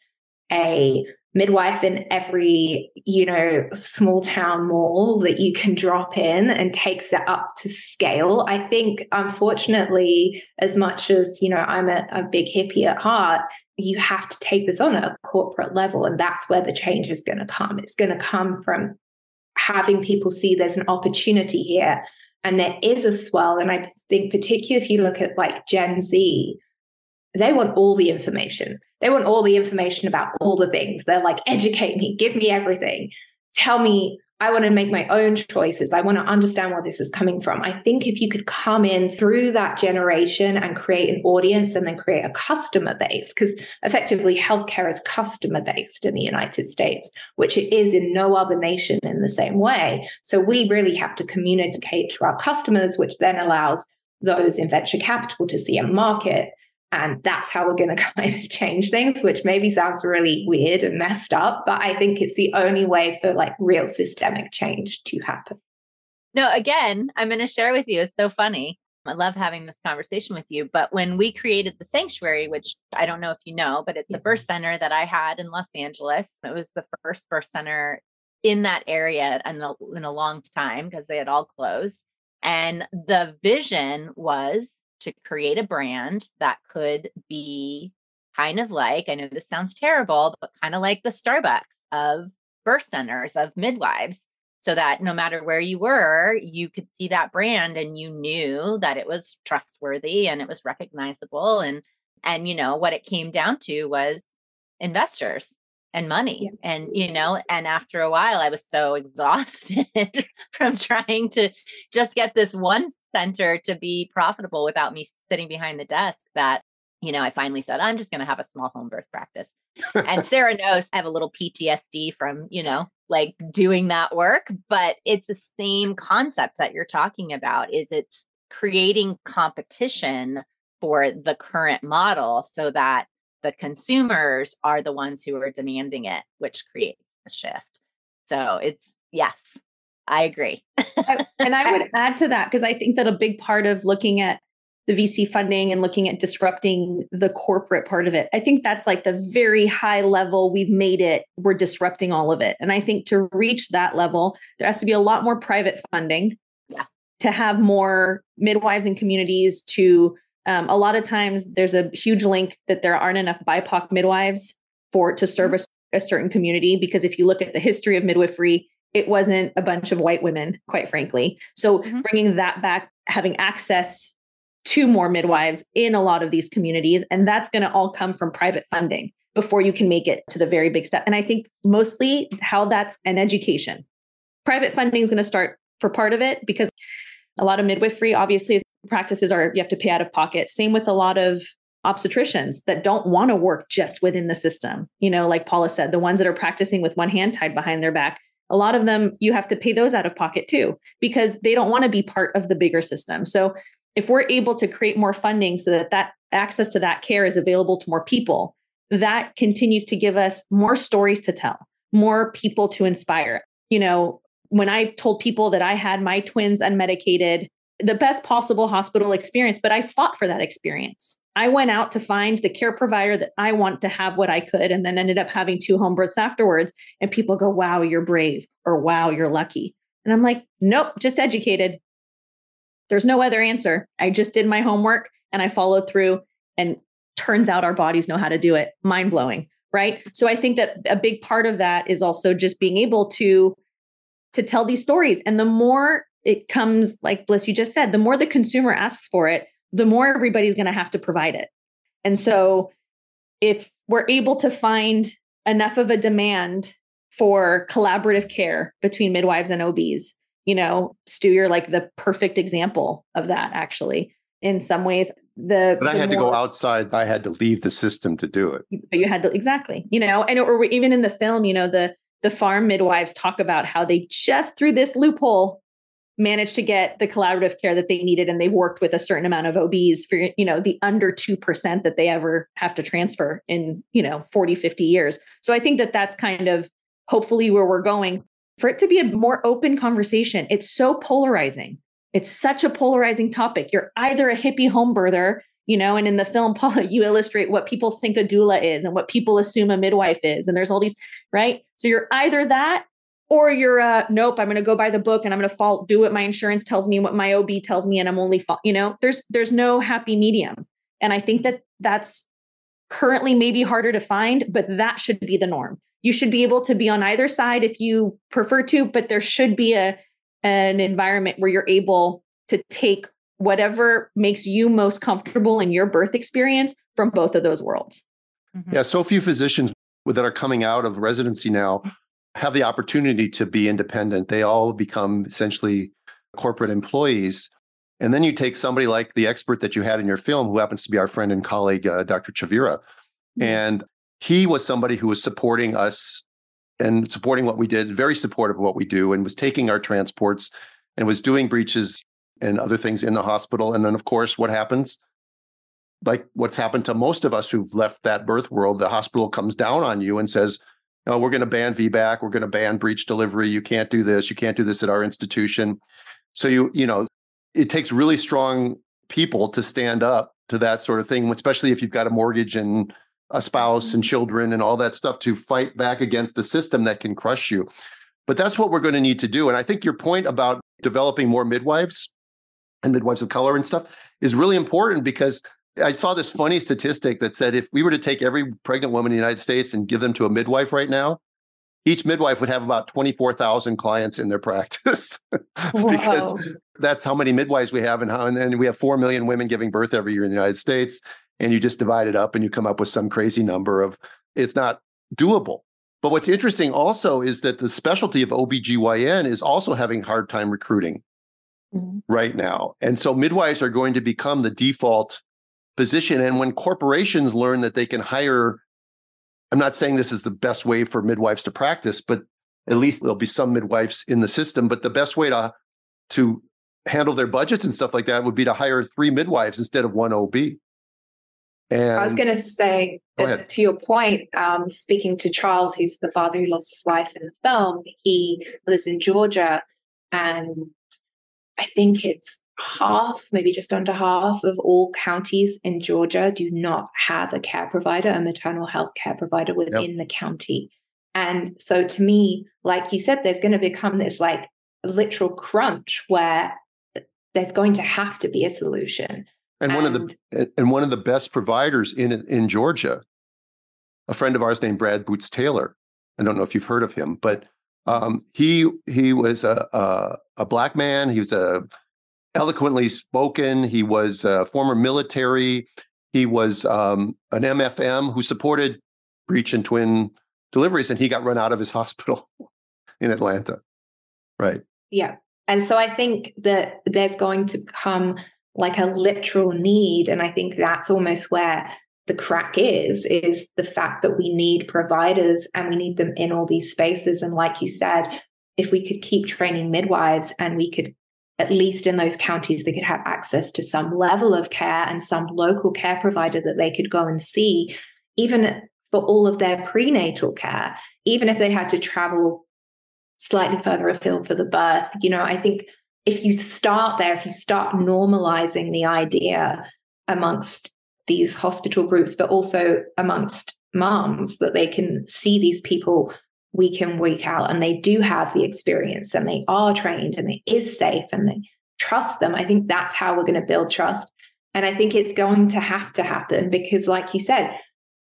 C: a midwife in every you know small town mall that you can drop in and takes it up to scale. I think unfortunately as much as you know i'm a, a big hippie at heart you have to take this on at a corporate level and that's where the change is going to come. It's going to come from having people see there's an opportunity here and there is a swell. And i think particularly if you look at like gen z they want all the information. They want all the information about all the things. They're like, educate me, give me everything. Tell me I want to make my own choices. I want to understand where this is coming from. I think if you could come in through that generation and create an audience and then create a customer base, because effectively healthcare is customer based in the United States, which it is in no other nation in the same way. So we really have to communicate to our customers, which then allows those in venture capital to see a market and that's how we're going *laughs* to kind of change things, which maybe sounds really weird and messed up, but I think it's the only way for like real systemic change to happen.
B: No, again, I'm going to share with you. It's so funny. I love having this conversation with you. But when we created the sanctuary, which I don't know if you know, but it's a birth center that I had in Los Angeles. It was the first birth center in that area in a, in a long time because they had all closed. And the vision was to create a brand that could be kind of like, I know this sounds terrible, but kind of like the Starbucks of birth centers, of midwives, so that no matter where you were, you could see that brand and you knew that it was trustworthy and it was recognizable. And, and, you know, what it came down to was investors and money yeah. and you know and after a while i was so *laughs* exhausted from trying to just get this one center to be profitable without me sitting behind the desk that you know i finally said i'm just going to have a small home birth practice and *laughs* sara knows i have a little ptsd from you know like doing that work but it's the same concept that you're talking about is it's creating competition for the current model so that the consumers are the ones who are demanding it, which creates a shift. So it's yes, I agree.
D: and I would *laughs* add to that because I think that a big part of looking at the VC funding and looking at disrupting the corporate part of it, I think that's like the very high level we've made it. We're disrupting all of it. And I think to reach that level, there has to be a lot more private funding.
B: Yeah.
D: To have more midwives and communities to um, a lot of times there's a huge link that there aren't enough BIPOC midwives for to mm-hmm. service a certain community because if you look at the history of midwifery, it wasn't a bunch of white women, quite frankly. So mm-hmm. bringing that back, having access to more midwives in a lot of these communities, and that's going to all come from private funding before you can make it to the very big step. And I think mostly how that's an education. Private funding is going to start for part of it because a lot of midwifery obviously practices are you have to pay out of pocket. Same with a lot of obstetricians that don't want to work just within the system. You know, like Paula said, the ones that are practicing with one hand tied behind their back, a lot of them you have to pay those out of pocket too because they don't want to be part of the bigger system. So if we're able to create more funding so that that access to that care is available to more people, that continues to give us more stories to tell, more people to inspire. You know, when I told people that I had my twins unmedicated the best possible hospital experience, but I fought for that experience. I went out to find the care provider that I want to have what I could, and then ended up having two home births afterwards. And people go, wow, you're brave, or wow, you're lucky. And I'm like, nope, just educated. There's no other answer. I just did my homework and I followed through. And turns out our bodies know how to do it. Mind blowing. Right. So I think that a big part of that is also just being able to to tell these stories. And the more it comes like Blyss, you just said, the more the consumer asks for it, the more everybody's going to have to provide it. And so if we're able to find enough of a demand for collaborative care between midwives and OBs, you know, Stu, you're like the perfect example of that, actually. In some ways, the
A: but I
D: the
A: had more, to go outside. I had to leave the system to do it.
D: But you had to exactly, you know, and or even in the film, you know, the the farm midwives talk about how they just through this loophole managed to get the collaborative care that they needed and they've worked with a certain amount of obs for you know the under 2% that they ever have to transfer in you know 40 50 years. So i think that that's kind of hopefully where we're going. For it to be a more open conversation it's so polarizing. It's such a polarizing topic. You're either a hippie home birther you know and in the film *laughs* paula you illustrate what people think a doula is and what people assume a midwife is and there's all these right? So you're either that or you're uh nope i'm going to go by the book and i'm going to fall do what my insurance tells me what my ob tells me and i'm only fall, you know? There's there's no happy medium. And i think that that's currently maybe harder to find but that should be the norm. You should be able to be on either side if you prefer to but there should be a an environment where you're able to take whatever makes you most comfortable in your birth experience from both of those worlds
A: mm-hmm. yeah so few physicians that are coming out of residency now have the opportunity to be independent. They all become essentially corporate employees. And then you take somebody like the expert that you had in your film, who happens to be our friend and colleague, uh, Dr. Chavira. Mm-hmm. And he was somebody who was supporting us and supporting what we did, very supportive of what we do, and was taking our transports and was doing breeches and other things in the hospital. And then, of course, what happens? Like what's happened to most of us who've left that birth world, the hospital comes down on you and says, no, we're going to ban VBAC. We're going to ban breech delivery. You can't do this. You can't do this at our institution. So you, you know, it takes really strong people to stand up to that sort of thing, especially if you've got a mortgage and a spouse and mm-hmm. children and all that stuff to fight back against a system that can crush you. But that's what we're going to need to do. And I think your point about developing more midwives and midwives of color and stuff is really important because I saw this funny statistic that said if we were to take every pregnant woman in the United States and give them to a midwife right now, each midwife would have about 24,000 clients in their practice. *laughs* Because that's how many midwives we have and how and then we have 4 million women giving birth every year in the United States and you just divide it up and you come up with some crazy number of it's not doable. But what's interesting also is that the specialty of OBGYN is also having hard time recruiting mm-hmm. right now. And so midwives are going to become the default position. And when corporations learn that they can hire, I'm not saying this is the best way for midwives to practice, but at least there'll be some midwives in the system. But the best way to to handle their budgets and stuff like that would be to hire three midwives instead of one OB.
C: And I was going to say to your point, um, speaking to Charles, who's the father who lost his wife in the film, he lives in Georgia, and I think it's half, maybe just under half of all counties in Georgia do not have a care provider, a maternal health care provider within yep. the county. And so to me, like you said, there's going to become this like literal crunch where there's going to have to be a solution.
A: And, and one of the and one of the best providers in in Georgia, a friend of ours named Brad Bootstaylor. I don't know if you've heard of him, but um, he he was a, a, a black man. He was a eloquently spoken. He was a former military. He was um, an MFM who supported breech and twin deliveries, and he got run out of his *laughs* hospital in Atlanta. Right.
C: Yeah. And so I think that there's going to come like a literal need. And I think that's almost where the crack is, is the fact that we need providers and we need them in all these spaces. And like you said, if we could keep training midwives and we could at least in those counties, they could have access to some level of care and some local care provider that they could go and see, even for all of their prenatal care, even if they had to travel slightly further afield for the birth. You know, I think if you start there, if you start normalizing the idea amongst these hospital groups, but also amongst moms that they can see these people week in, week out, and they do have the experience and they are trained and it is safe and they trust them. I think that's how we're going to build trust. And I think it's going to have to happen because, like you said,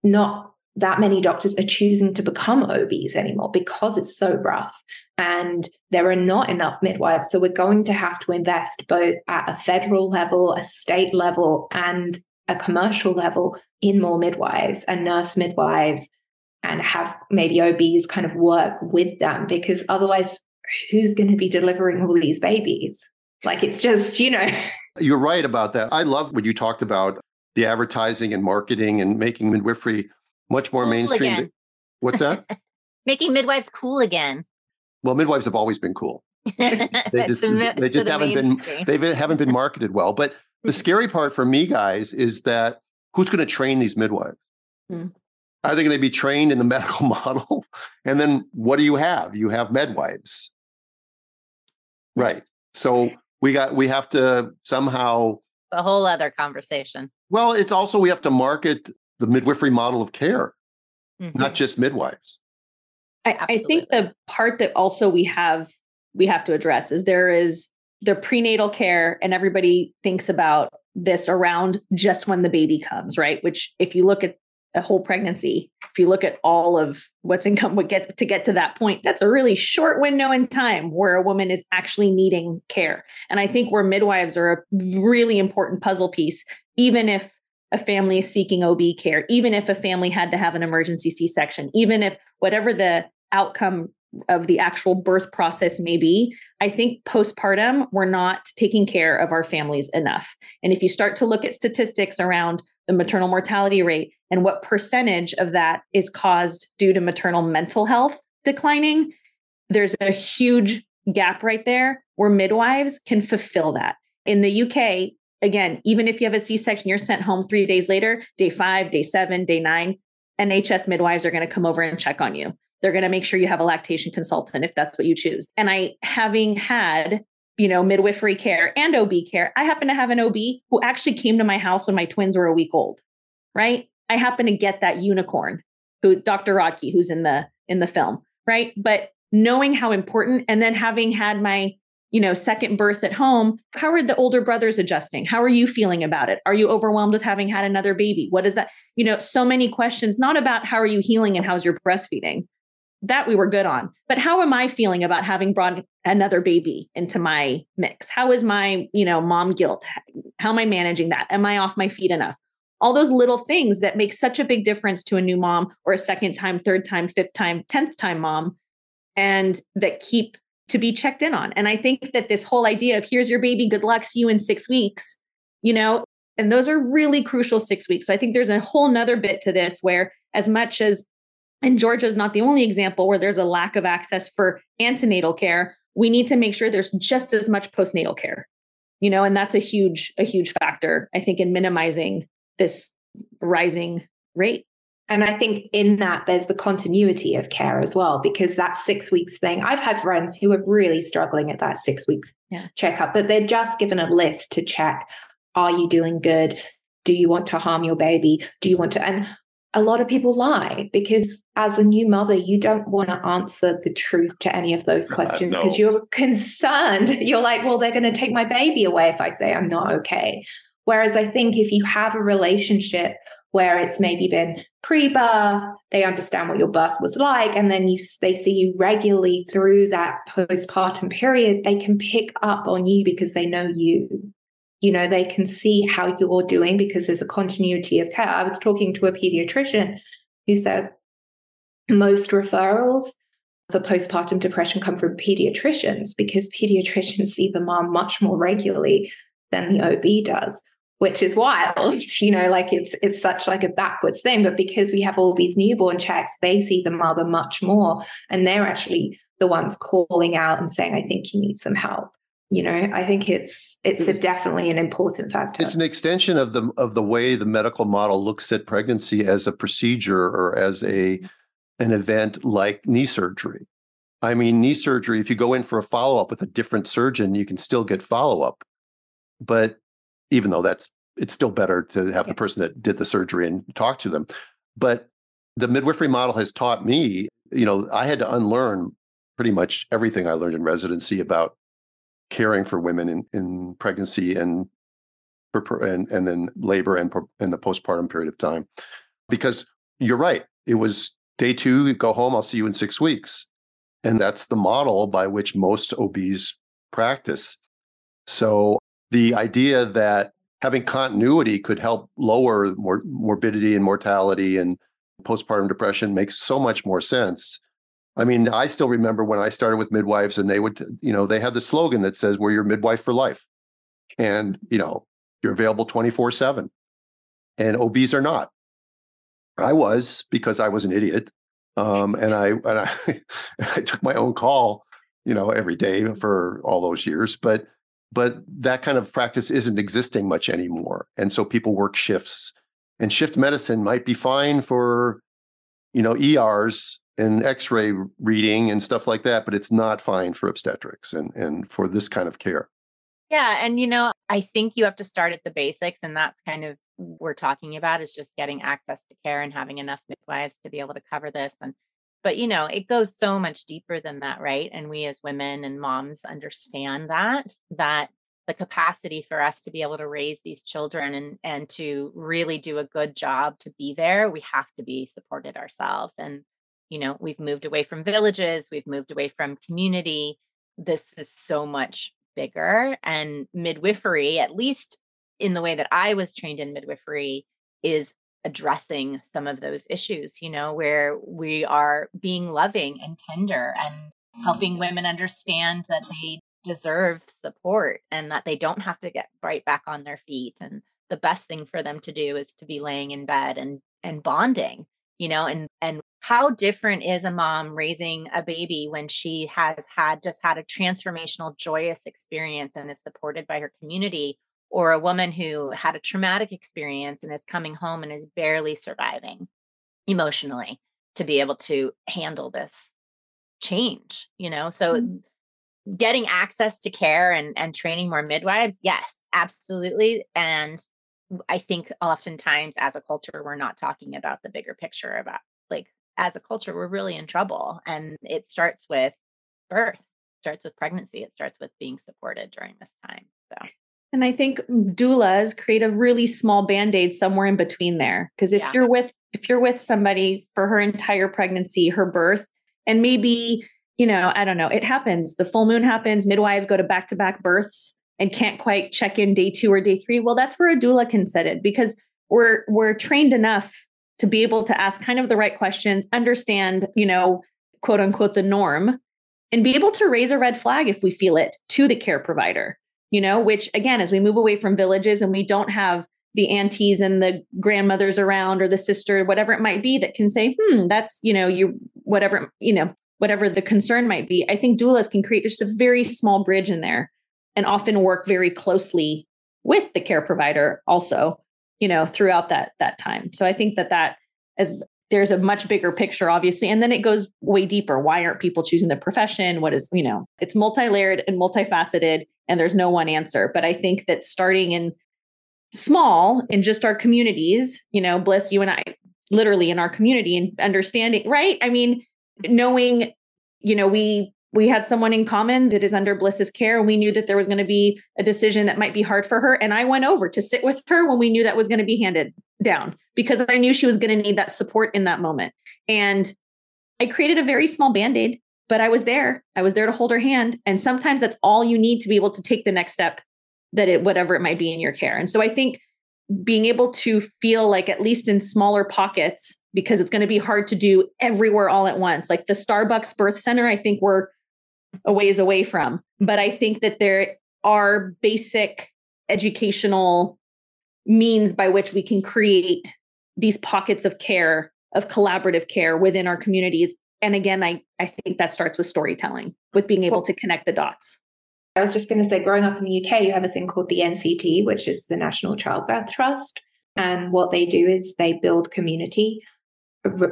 C: not that many doctors are choosing to become OBs anymore because it's so rough and there are not enough midwives. So we're going to have to invest both at a federal level, a state level, and a commercial level in more midwives and nurse midwives and have maybe OBs kind of work with them because otherwise, who's going to be delivering all these babies? Like it's just, you know. *laughs*
A: You're right about that. I love what you talked about the advertising and marketing and making midwifery much more cool mainstream. Again. What's that? *laughs*
B: making midwives cool again.
A: Well, midwives have always been cool. *laughs* they just the, they just haven't mainstream. been they haven't been marketed well. But the *laughs* scary part for me, guys, is that who's going to train these midwives? Mm. Are they going to be trained in the *laughs* medical model? And then what do you have? You have midwives. Right. So we got we have to somehow
B: a whole other conversation.
A: Well, it's also we have to market the midwifery model of care, mm-hmm. not just midwives.
D: I, I think the part that also we have we have to address is there is the prenatal care and everybody thinks about this around just when the baby comes, right? Which if you look at a whole pregnancy if you look at all of what's income would get to get to that point that's a really short window in time where a woman is actually needing care and i think where midwives are a really important puzzle piece even if a family is seeking ob care even if a family had to have an emergency c-section even if whatever the outcome of the actual birth process may be, I think postpartum, we're not taking care of our families enough. And if you start to look at statistics around the maternal mortality rate and what percentage of that is caused due to maternal mental health declining, there's a huge gap right there where midwives can fulfill that. In the UK, again, even if you have a C section, you're sent home three days later, day five, day seven, day nine, NHS midwives are going to come over and check on you. They're going to make sure you have a lactation consultant if that's what you choose. And I, having had, you know, midwifery care and OB care, I happen to have an OB who actually came to my house when my twins were a week old, right? I happen to get that unicorn who Dr. Rodkey, who's in the in the film, right? But knowing how important and then having had my you know second birth at home how are the older brothers adjusting how are you feeling about it are you overwhelmed with having had another baby what is that you know so many questions not about how are you healing and how's your breastfeeding that we were good on. But how am I feeling about having brought another baby into my mix? How is my, you know, mom guilt? How am I managing that? Am I off my feet enough? All those little things that make such a big difference to a new mom or a second time, third time, fifth time, 10th time mom, and that keep to be checked in on. And I think that this whole idea of here's your baby, good luck, see you in six weeks, you know, and those are really crucial six weeks. So I think there's a whole nother bit to this where as much as and Georgia is not the only example where there's a lack of access for antenatal care. We need to make sure there's just as much postnatal care. You know, and that's a huge a huge factor I think in minimizing this rising rate.
C: And I think in that, there's the continuity of care as well, because that six weeks thing, I've had friends who are really struggling at that six weeks yeah. checkup, but they're just given a list to check Are you doing good? Do you want to harm your baby? Do you want to? And a lot of people lie because as a new mother you don't want to answer the truth to any of those questions because uh, no. you're concerned. *laughs* You're like well they're going to take my baby away if i say i'm not okay. Whereas i think if you have a relationship where it's maybe been pre-birth they understand what your birth was like and then you they see you regularly through that postpartum period they can pick up on you because they know you you know they can see how you're doing because there's a continuity of care. I was talking to a pediatrician who says most referrals for postpartum depression come from pediatricians because pediatricians see the mom much more regularly than the ob does which is wild *laughs* you know like it's it's such like a backwards thing. But because we have all these newborn checks they see the mother much more and they're actually the ones calling out and saying i think you need some help you know i think it's it's a, definitely an important factor.
A: It's an extension of the of the way the medical model looks at pregnancy as a procedure or as a an event like knee surgery. I mean knee surgery if you go in for a follow-up with a different surgeon you can still get follow-up. But even though that's it's still better to have the person that did the surgery and talk to them. But the midwifery model has taught me you know i had to unlearn pretty much everything i learned in residency about caring for women in, in pregnancy and and and then labor and and the postpartum period of time. Because you're right it was day 2 go home I'll see you in 6 weeks. And that's the model by which most OBs practice. So the idea that having continuity could help lower mor- morbidity and mortality and postpartum depression makes so much more sense I mean, I still remember when I started with midwives and they would, you know, they had the slogan that says, we're your midwife for life. And, you know, you're available 24 7. And OBs are not. I was because I was an idiot. Um, and I and I, *laughs* I took my own call, you know, every day for all those years. But but that kind of practice isn't existing much anymore. And so people work shifts. And shift medicine might be fine for, you know, ERs and x-ray reading and stuff like that but it's not fine for obstetrics and and for this kind of care.
B: Yeah and you know i think you have to start at the basics and that's kind of we're talking about is just getting access to care and having enough midwives to be able to cover this and but you know it goes so much deeper than that right? And we as women and moms understand that that the capacity for us to be able to raise these children and and to really do a good job to be there we have to be supported ourselves and you know we've moved away from villages we've moved away from community this is so much bigger and midwifery at least in the way that i was trained in midwifery is addressing some of those issues, you know, where we are being loving and tender and helping mm. women understand that they deserve support and that they don't have to get right back on their feet and the best thing for them to do is to be laying in bed and and bonding you know and and how different is a mom raising a baby when she has had just had a transformational joyous experience and is supported by her community or a woman who had a traumatic experience and is coming home and is barely surviving emotionally to be able to handle this change you know so mm-hmm. getting access to care and and training more midwives yes absolutely and i think oftentimes as a culture we're not talking about the bigger picture about like as a culture we're really in trouble and it starts with birth starts with pregnancy it starts with being supported during this time so
D: and I think doulas create a really small band-aid somewhere in between there. Because if yeah. you're with if you're with somebody for her entire pregnancy, her birth, and maybe, you know, I don't know, it happens. The full moon happens, midwives go to back-to-back births and can't quite check in day two or day three. Well, that's where a doula can set it because we're we're trained enough to be able to ask kind of the right questions, understand, you know, quote unquote, the norm, and be able to raise a red flag if we feel it to the care provider you know, which again, as we move away from villages and we don't have the aunties and the grandmothers around or the sister, whatever it might be, that can say, hmm, that's, you know, you, whatever, you know, whatever the concern might be. I think doulas can create just a very small bridge in there and often work very closely with the care provider also, you know, throughout that that time. So I think that that as there's a much bigger picture obviously and then it goes way deeper why aren't people choosing the profession what is you know it's multi-layered and multifaceted and there's no one answer. But I think that starting in small in just our communities, you know, Blyss, you and I, literally in our community and understanding, right? I mean, knowing, you know, we we had someone in common that is under Blyss's care, and we knew that there was going to be a decision that might be hard for her. And I went over to sit with her when we knew that was going to be handed down because I knew she was going to need that support in that moment. And I created a very small band aid but I was there. I was there to hold her hand. And sometimes that's all you need to be able to take the next step that it, whatever it might be in your care. And so I think being able to feel like at least in smaller pockets, because it's going to be hard to do everywhere all at once. Like the Starbucks birth center, I think we're a ways away from. But I think that there are basic educational means by which we can create these pockets of care, of collaborative care within our communities. And again i i think that starts with storytelling with being able to connect the dots.
C: I was just going to say growing up in the uk you have a thing called the nct which is the national childbirth trust. And what they do is they build community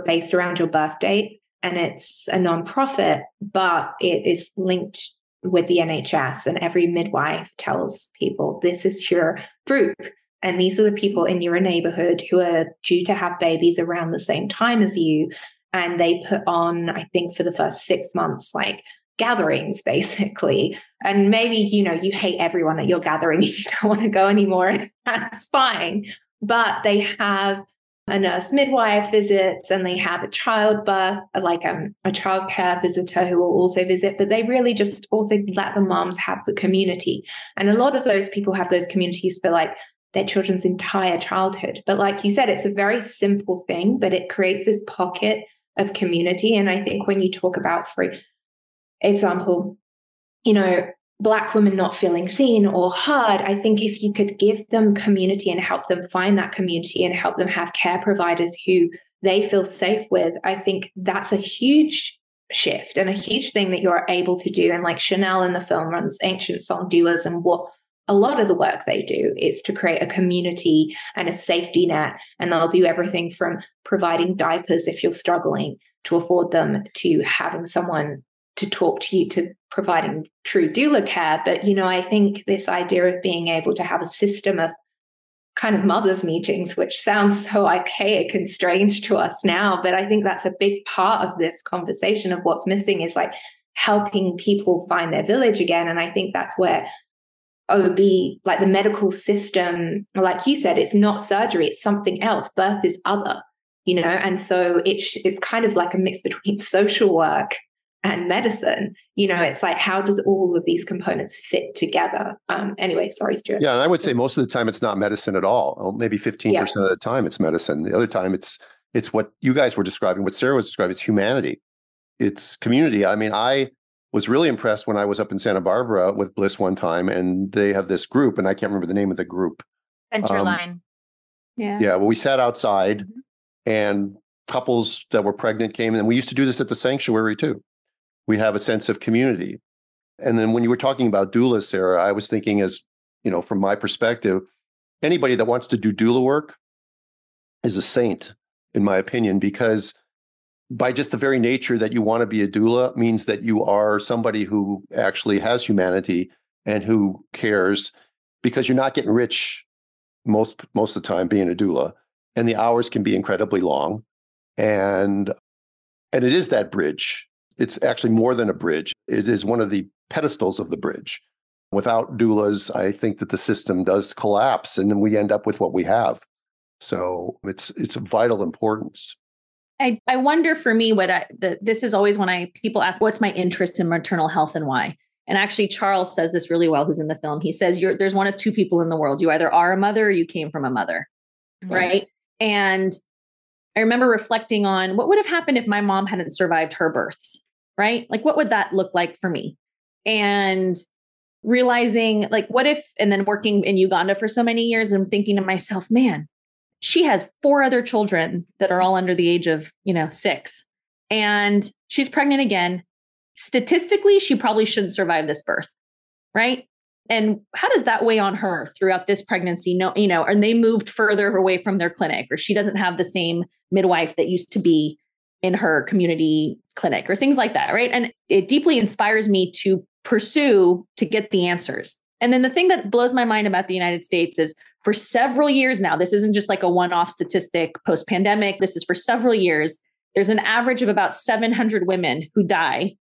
C: based around your birth date and it's a non-profit but it is linked with the nhs and every midwife tells people this is your group and these are the people in your neighborhood who are due to have babies around the same time as you and they put on i think for the first six months like gatherings *laughs* basically. And maybe you know you hate everyone that you're gathering *laughs* you don't want to go anymore *laughs* that's fine. But they have a nurse midwife visits and they have a childbirth like um, a child care visitor who will also visit but they really just also let the moms have the community and a lot of those people have those communities for like their children's entire childhood but like you said it's a very simple thing but it creates this pocket of community. And I think when you talk about, for example, you know, Black women not feeling seen or heard, I think if you could give them community and help them find that community and help them have care providers who they feel safe with, I think that's a huge shift and a huge thing that you're able to do. And like Chanel in the film runs ancient song doulas, and what a lot of the work they do is to create a community and a safety net. And they'll do everything from providing diapers if you're struggling to afford them to having someone to talk to you to providing true doula care. But, you know, I think this idea of being able to have a system of kind of mothers meetings, which sounds so archaic and strange to us now, but I think that's a big part of this conversation of what's missing is like helping people find their village again. And I think that's where OB, like the medical system, like you said, it's not surgery, it's something else. Birth is other, you know, and so it's it's kind of like a mix between *laughs* social work and medicine. You know, it's like, how does all of these components fit together? Um, anyway, sorry, Stuart.
A: Yeah, and I would say most of the time it's not medicine at all. Maybe 15% of the time it's medicine. The other time it's it's what you guys were describing, what Sara was describing, it's humanity. It's community. I mean, I was really impressed when I was up in Santa Barbara with Blyss one time, and they have this group, and I can't remember the name of the group.
B: Centerline. Um,
A: yeah. Yeah. Well, we sat outside mm-hmm. and couples that were pregnant came, and we used to do this at the sanctuary too. We have a sense of community. And then when you were talking about doula, Sara, I was thinking as, you know, from my perspective, anybody that wants to do doula work is a saint, in my opinion, because by just the very nature that you want to be a doula means that you are somebody who actually has humanity and who cares because you're not getting rich most most of the time being a doula and the hours can be incredibly long and and it is that bridge it's actually more than a bridge it is one of the pedestals of the bridge without doulas i think that the system does collapse and then we end up with what we have so it's it's of vital importance
D: I, I wonder for me what I, the, this is always when I people ask what's my interest in maternal health and why. And actually, Charles says this really well, who's in the film. He says, You're, There's one of two people in the world. You either are a mother or you came from a mother. Mm-hmm. Right. And I remember reflecting on what would have happened if my mom hadn't survived her births. Right. Like, what would that look like for me? And realizing, like, what if, and then working in Uganda for so many years and thinking to myself, man, she has four other children that are all under the age of, you know, six. And she's pregnant again statistically, she probably shouldn't survive this birth, right? And how does that weigh on her throughout this pregnancy? No, you know, and they moved further away from their clinic, or she doesn't have the same midwife that used to be in her community clinic, or things like that, right? And it deeply inspires me to pursue to get the answers. And then the thing that blows my mind about the United States is for several years now, this isn't just like a one off statistic post pandemic, this is for several years. There's an average of about 700 women who die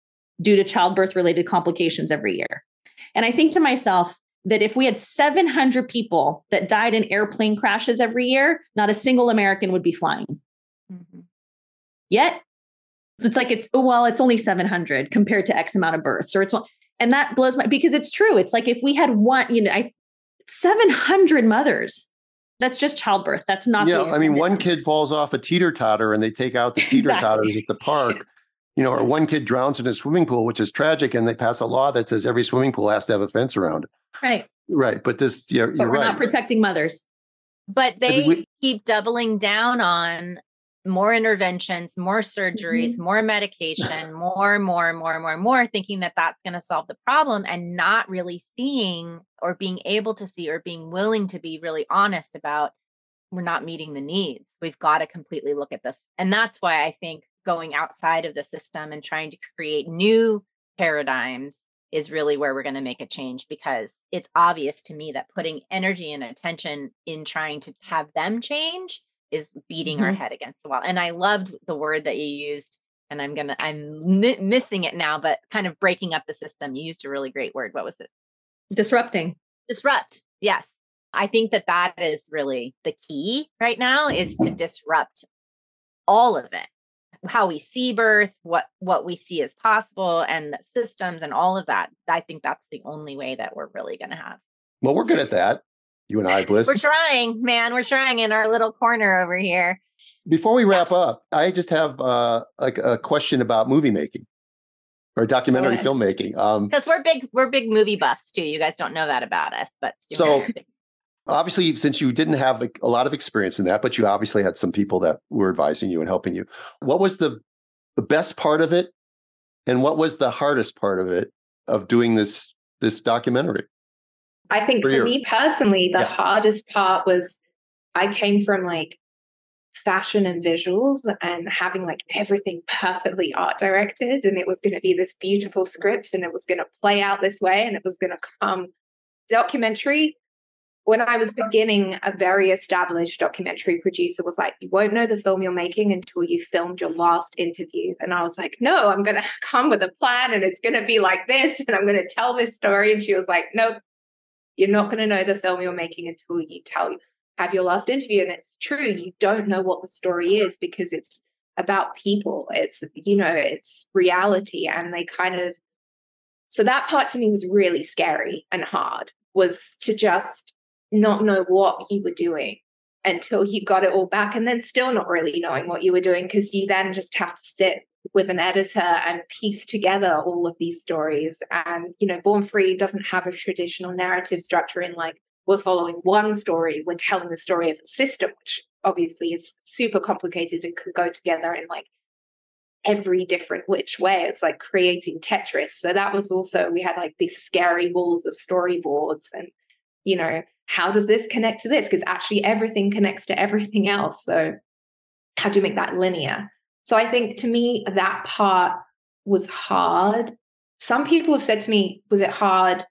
D: due to childbirth related complications every year. And I think to myself that if we had 700 people that died in airplane crashes every year, not a single American would be flying. Mm-hmm. Yet, it's like it's well, it's only 700 compared to X amount of births, or it's and that blows my because it's true. It's like if we had one, you know, I 700 mothers. That's just childbirth. That's not.
A: Yeah, I mean, one kid falls off a teeter totter and they take out the *laughs* teeter totters exactly. at the park you know, or one kid drowns in a swimming pool, which is tragic, and they pass a law that says every swimming pool has to have a fence around it.
D: Right.
A: Right. But this, you're,
D: but
A: you're
D: we're
A: right.
D: not protecting mothers.
B: But they we, keep doubling down on more interventions, more surgeries, mm-hmm. more medication, more, more, more, more, more, thinking that that's going to solve the problem and not really seeing or being able to see or being willing to be really honest about we're not meeting the needs. We've got to completely look at this. And that's why I think going outside of the system and trying to create new paradigms is really where we're going to make a change because it's obvious to me that putting energy and attention in trying to have them change is beating mm-hmm. our head against the wall. And I loved the word that you used and I'm going to I'm mi- missing it now but kind of breaking up the system. You used a really great word. What was it?
D: Disrupting.
B: Disrupt. Yes. I think that that is really the key right now is to disrupt all of it how we see birth, what what we see as possible, and the systems and all of that. I think that's the only way that we're really going to have.
A: Well, we're good at that. You and I, *laughs* Blyss.
B: we're trying, man. We're trying in our little corner over here.
A: Before we wrap up, I just have uh, like a question about movie making or documentary filmmaking.
B: Um, because we're big, we're big movie buffs too. You guys don't know that about us, but
A: so obviously since you didn't have a, lot of experience in that but you obviously had some people that were advising you and helping you what was the the best part of it and what was the hardest part of it of doing this this documentary
C: i think for, for me personally the yeah. hardest part was i came from like fashion and visuals and having like everything perfectly art directed and it was going to be this beautiful script and it was going to play out this way and it was going to come documentary when I was beginning, a very established documentary producer was like, You won't know the film you're making until you filmed your last interview. And I was like, No, I'm going *laughs* to come with a plan and it's going to be like this. And I'm going to tell this story. And she was like, Nope, you're not going to know the film you're making until you tell, have your last interview. And it's true, you don't know what the story is because it's about people. It's, you know, it's reality. And they kind of, so that part to me was really scary and hard was to just not know what you were doing until you got it all back and then still not really knowing what you were doing because you then just have to sit with an editor and piece together all of these stories. And you know born free doesn't have a traditional narrative structure in like we're following one story we're telling the story of a system which obviously is super complicated and could go together in like every different which way. It's like creating tetris. So that was also we had like these scary walls of storyboards and you know how does this connect to this? Because actually everything connects to everything else. So how do you make that linear? So i think to me that part was hard. Some people have said to me was it hard?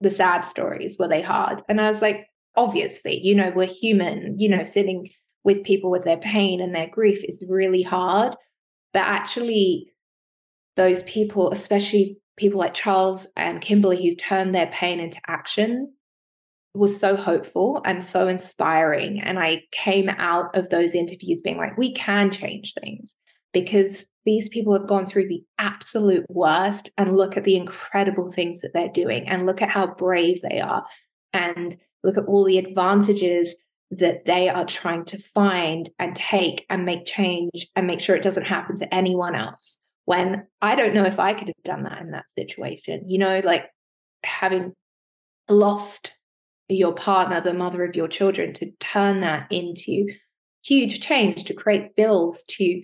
C: The sad stories were they hard? And i was like obviously you know we're human you know sitting with people with their pain and their grief is really hard. But actually those people especially people like charles and kimberly who turned their pain into action was so hopeful and so inspiring. And I came out of those interviews being like, we can change things because these people have gone through the absolute worst and look at the incredible things that they're doing and look at how brave they are and look at all the advantages that they are trying to find and take and make change and make sure it doesn't happen to anyone else. When I don't know if I could have done that in that situation, you know, like having lost your partner, the mother of your children, to turn that into huge change, to create bills, to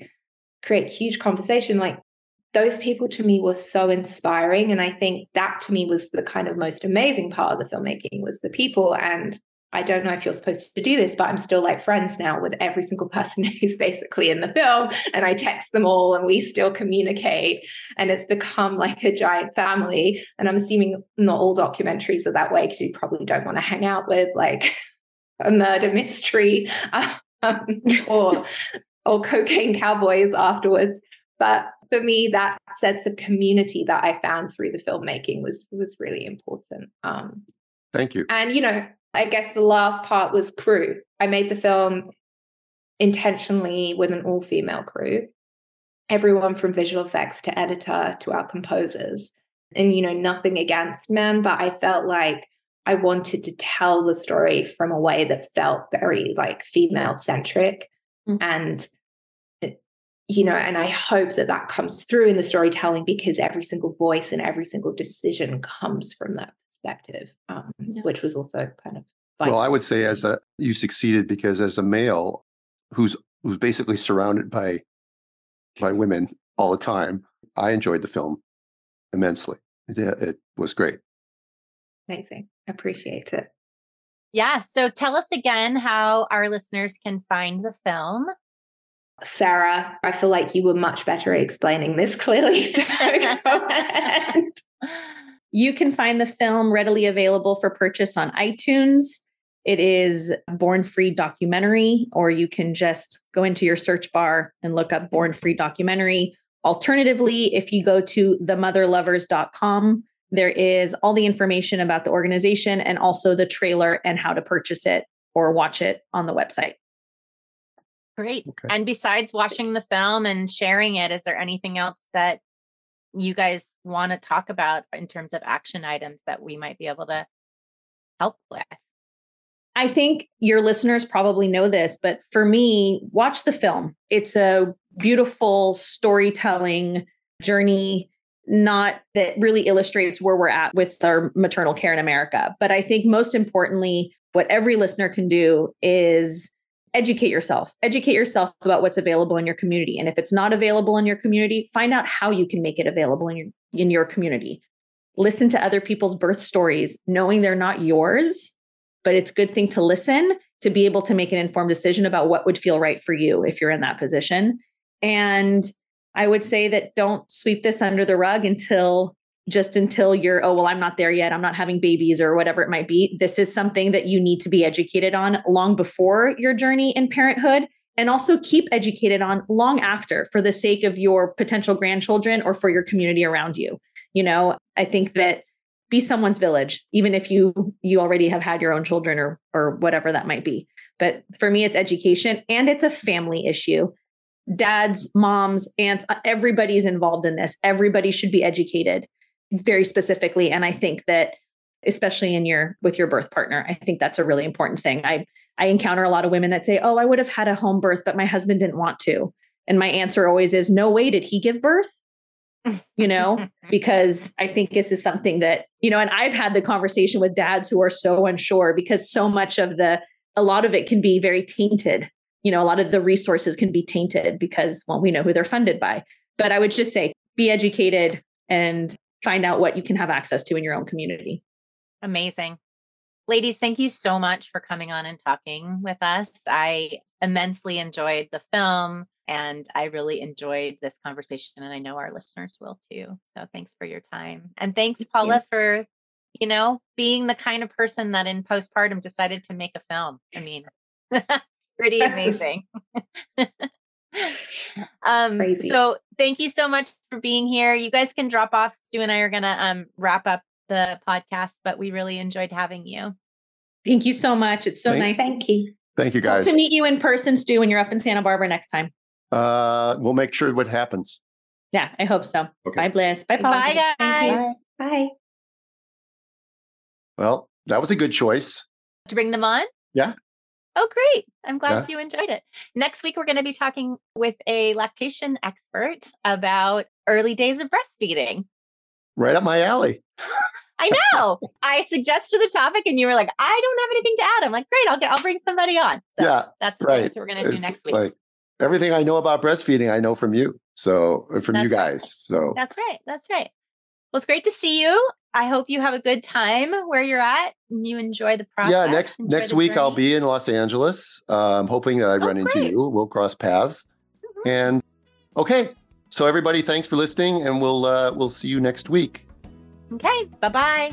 C: create huge conversation. Like those people to me were so inspiring. And I think that to me was the kind of most amazing part of the filmmaking was the people. And I don't know if you're supposed to do this, but I'm still like friends now with every single person *laughs* who's basically in the film. And I text them all and we still communicate. And it's become like a giant family. And I'm assuming not all documentaries are that way because you probably don't want to hang out with like a murder mystery *laughs* um, or, or cocaine cowboys afterwards. But for me, that sense of community that I found through the filmmaking was was really important. Um,
A: Thank you.
C: And you know, I guess the last part was crew. I made the film intentionally with an all female crew, everyone from visual effects to editor to our composers. And, you know, nothing against men, but I felt like I wanted to tell the story from a way that felt very like female centric. Mm-hmm. And, you know, and I hope that that comes through in the storytelling because every single voice and every single decision comes from that perspective, um, yeah. which was also kind of.
A: Well, I would say as a you succeeded because as a male who's who's basically surrounded by by women all the time, I enjoyed the film immensely. It, it was great.
C: Amazing. Appreciate it.
B: Yeah. So tell us again how our listeners can find the film.
C: Sara, I feel like you were much better at explaining this clearly. *laughs* So go *laughs* ahead.
D: You can find the film readily available for purchase on iTunes. It is Born Free Documentary, or you can just go into your search bar and look up Born Free Documentary. Alternatively, if you go to themotherlovers.com, there is all the information about the organization and also the trailer and how to purchase it or watch it on the website.
B: Great. Okay. And besides watching the film and sharing it, is there anything else that you guys want to talk about in terms of action items that we might be able to help with?
D: I think your listeners probably know this, but for me, watch the film. It's a beautiful storytelling journey, not that really illustrates where we're at with our maternal care in America. But I think most importantly, what every listener can do is educate yourself. Educate yourself about what's available in your community. And if it's not available in your community find out how you can make it available in your in your community. Listen to other people's birth stories knowing they're not yours but it's a good thing to listen to be able to make an informed decision about what would feel right for you if you're in that position. And i would say that don't sweep this under the rug until just until you're, oh, well, I'm not there yet. I'm not having babies or whatever it might be. This is something that you need to be educated on long before your journey in parenthood and also keep educated on long after for the sake of your potential grandchildren or for your community around you. You know, I think that be someone's village even if you you already have had your own children or or whatever that might be. But for me it's education and it's a family issue dads, moms, aunts, everybody's involved in this. Everybody should be educated very specifically. And I think that especially in your with your birth partner, I think that's a really important thing. I I encounter a lot of women that say, "Oh, I would have had a home birth, but my husband didn't want to." And my answer always is, "No way, did he give birth?" you know, *laughs* because I think this is something that, you know, and I've had the conversation with dads who are so unsure because so much of the a lot of it can be very tainted you know, a lot of the resources can be tainted because, well, we know who they're funded by. But I would just say be educated and find out what you can have access to in your own community.
B: Amazing. Ladies, thank you so much for coming on and talking with us. I immensely enjoyed the film and I really enjoyed this conversation and I know our listeners will too. So thanks for your time. And thanks thank Paula you. for, you know, being the kind of person that in postpartum decided to make a film. I mean, *laughs* pretty *laughs* amazing. *laughs* um, Crazy. So thank you so much for being here. You guys can drop off. Stu and I are going to um, wrap up the podcast, but we really enjoyed having you.
D: Thank you so much. It's so
A: thank,
D: nice.
C: Thank you.
A: Thank you guys.
D: Hope to meet you in person, Stu, when you're up in Santa Barbara next time.
A: Uh, we'll make sure what happens.
D: Yeah, I hope so. Okay. Bye, Blyss.
B: Bye, Paul. Bye, guys.
C: Bye.
A: Well, that was a good choice.
B: To bring them on?
A: Yeah.
B: Oh, great. I'm glad yeah. you enjoyed it. Next week, we're going to be talking with a lactation expert about early days of breastfeeding.
A: Right up my alley. *laughs*
B: I know. I suggested the topic and you were like, I don't have anything to add. I'm like, great, I'll get I'll bring somebody on. So
A: yeah.
B: That's
A: right.
B: what we're gonna do it's next week.
A: Like everything I know about breastfeeding, I know from you. So from that's you guys.
B: Right.
A: So
B: that's right. That's right. Well, it's great to see you. I hope you have a good time where you're at and you enjoy the process.
A: Yeah, next next week journey. I'll be in Los Angeles. Uh, I'm hoping that I oh, run great. into you. We'll cross paths. Mm-hmm. And okay, so everybody, thanks for listening, and we'll uh, we'll see you next week.
B: Okay, bye bye.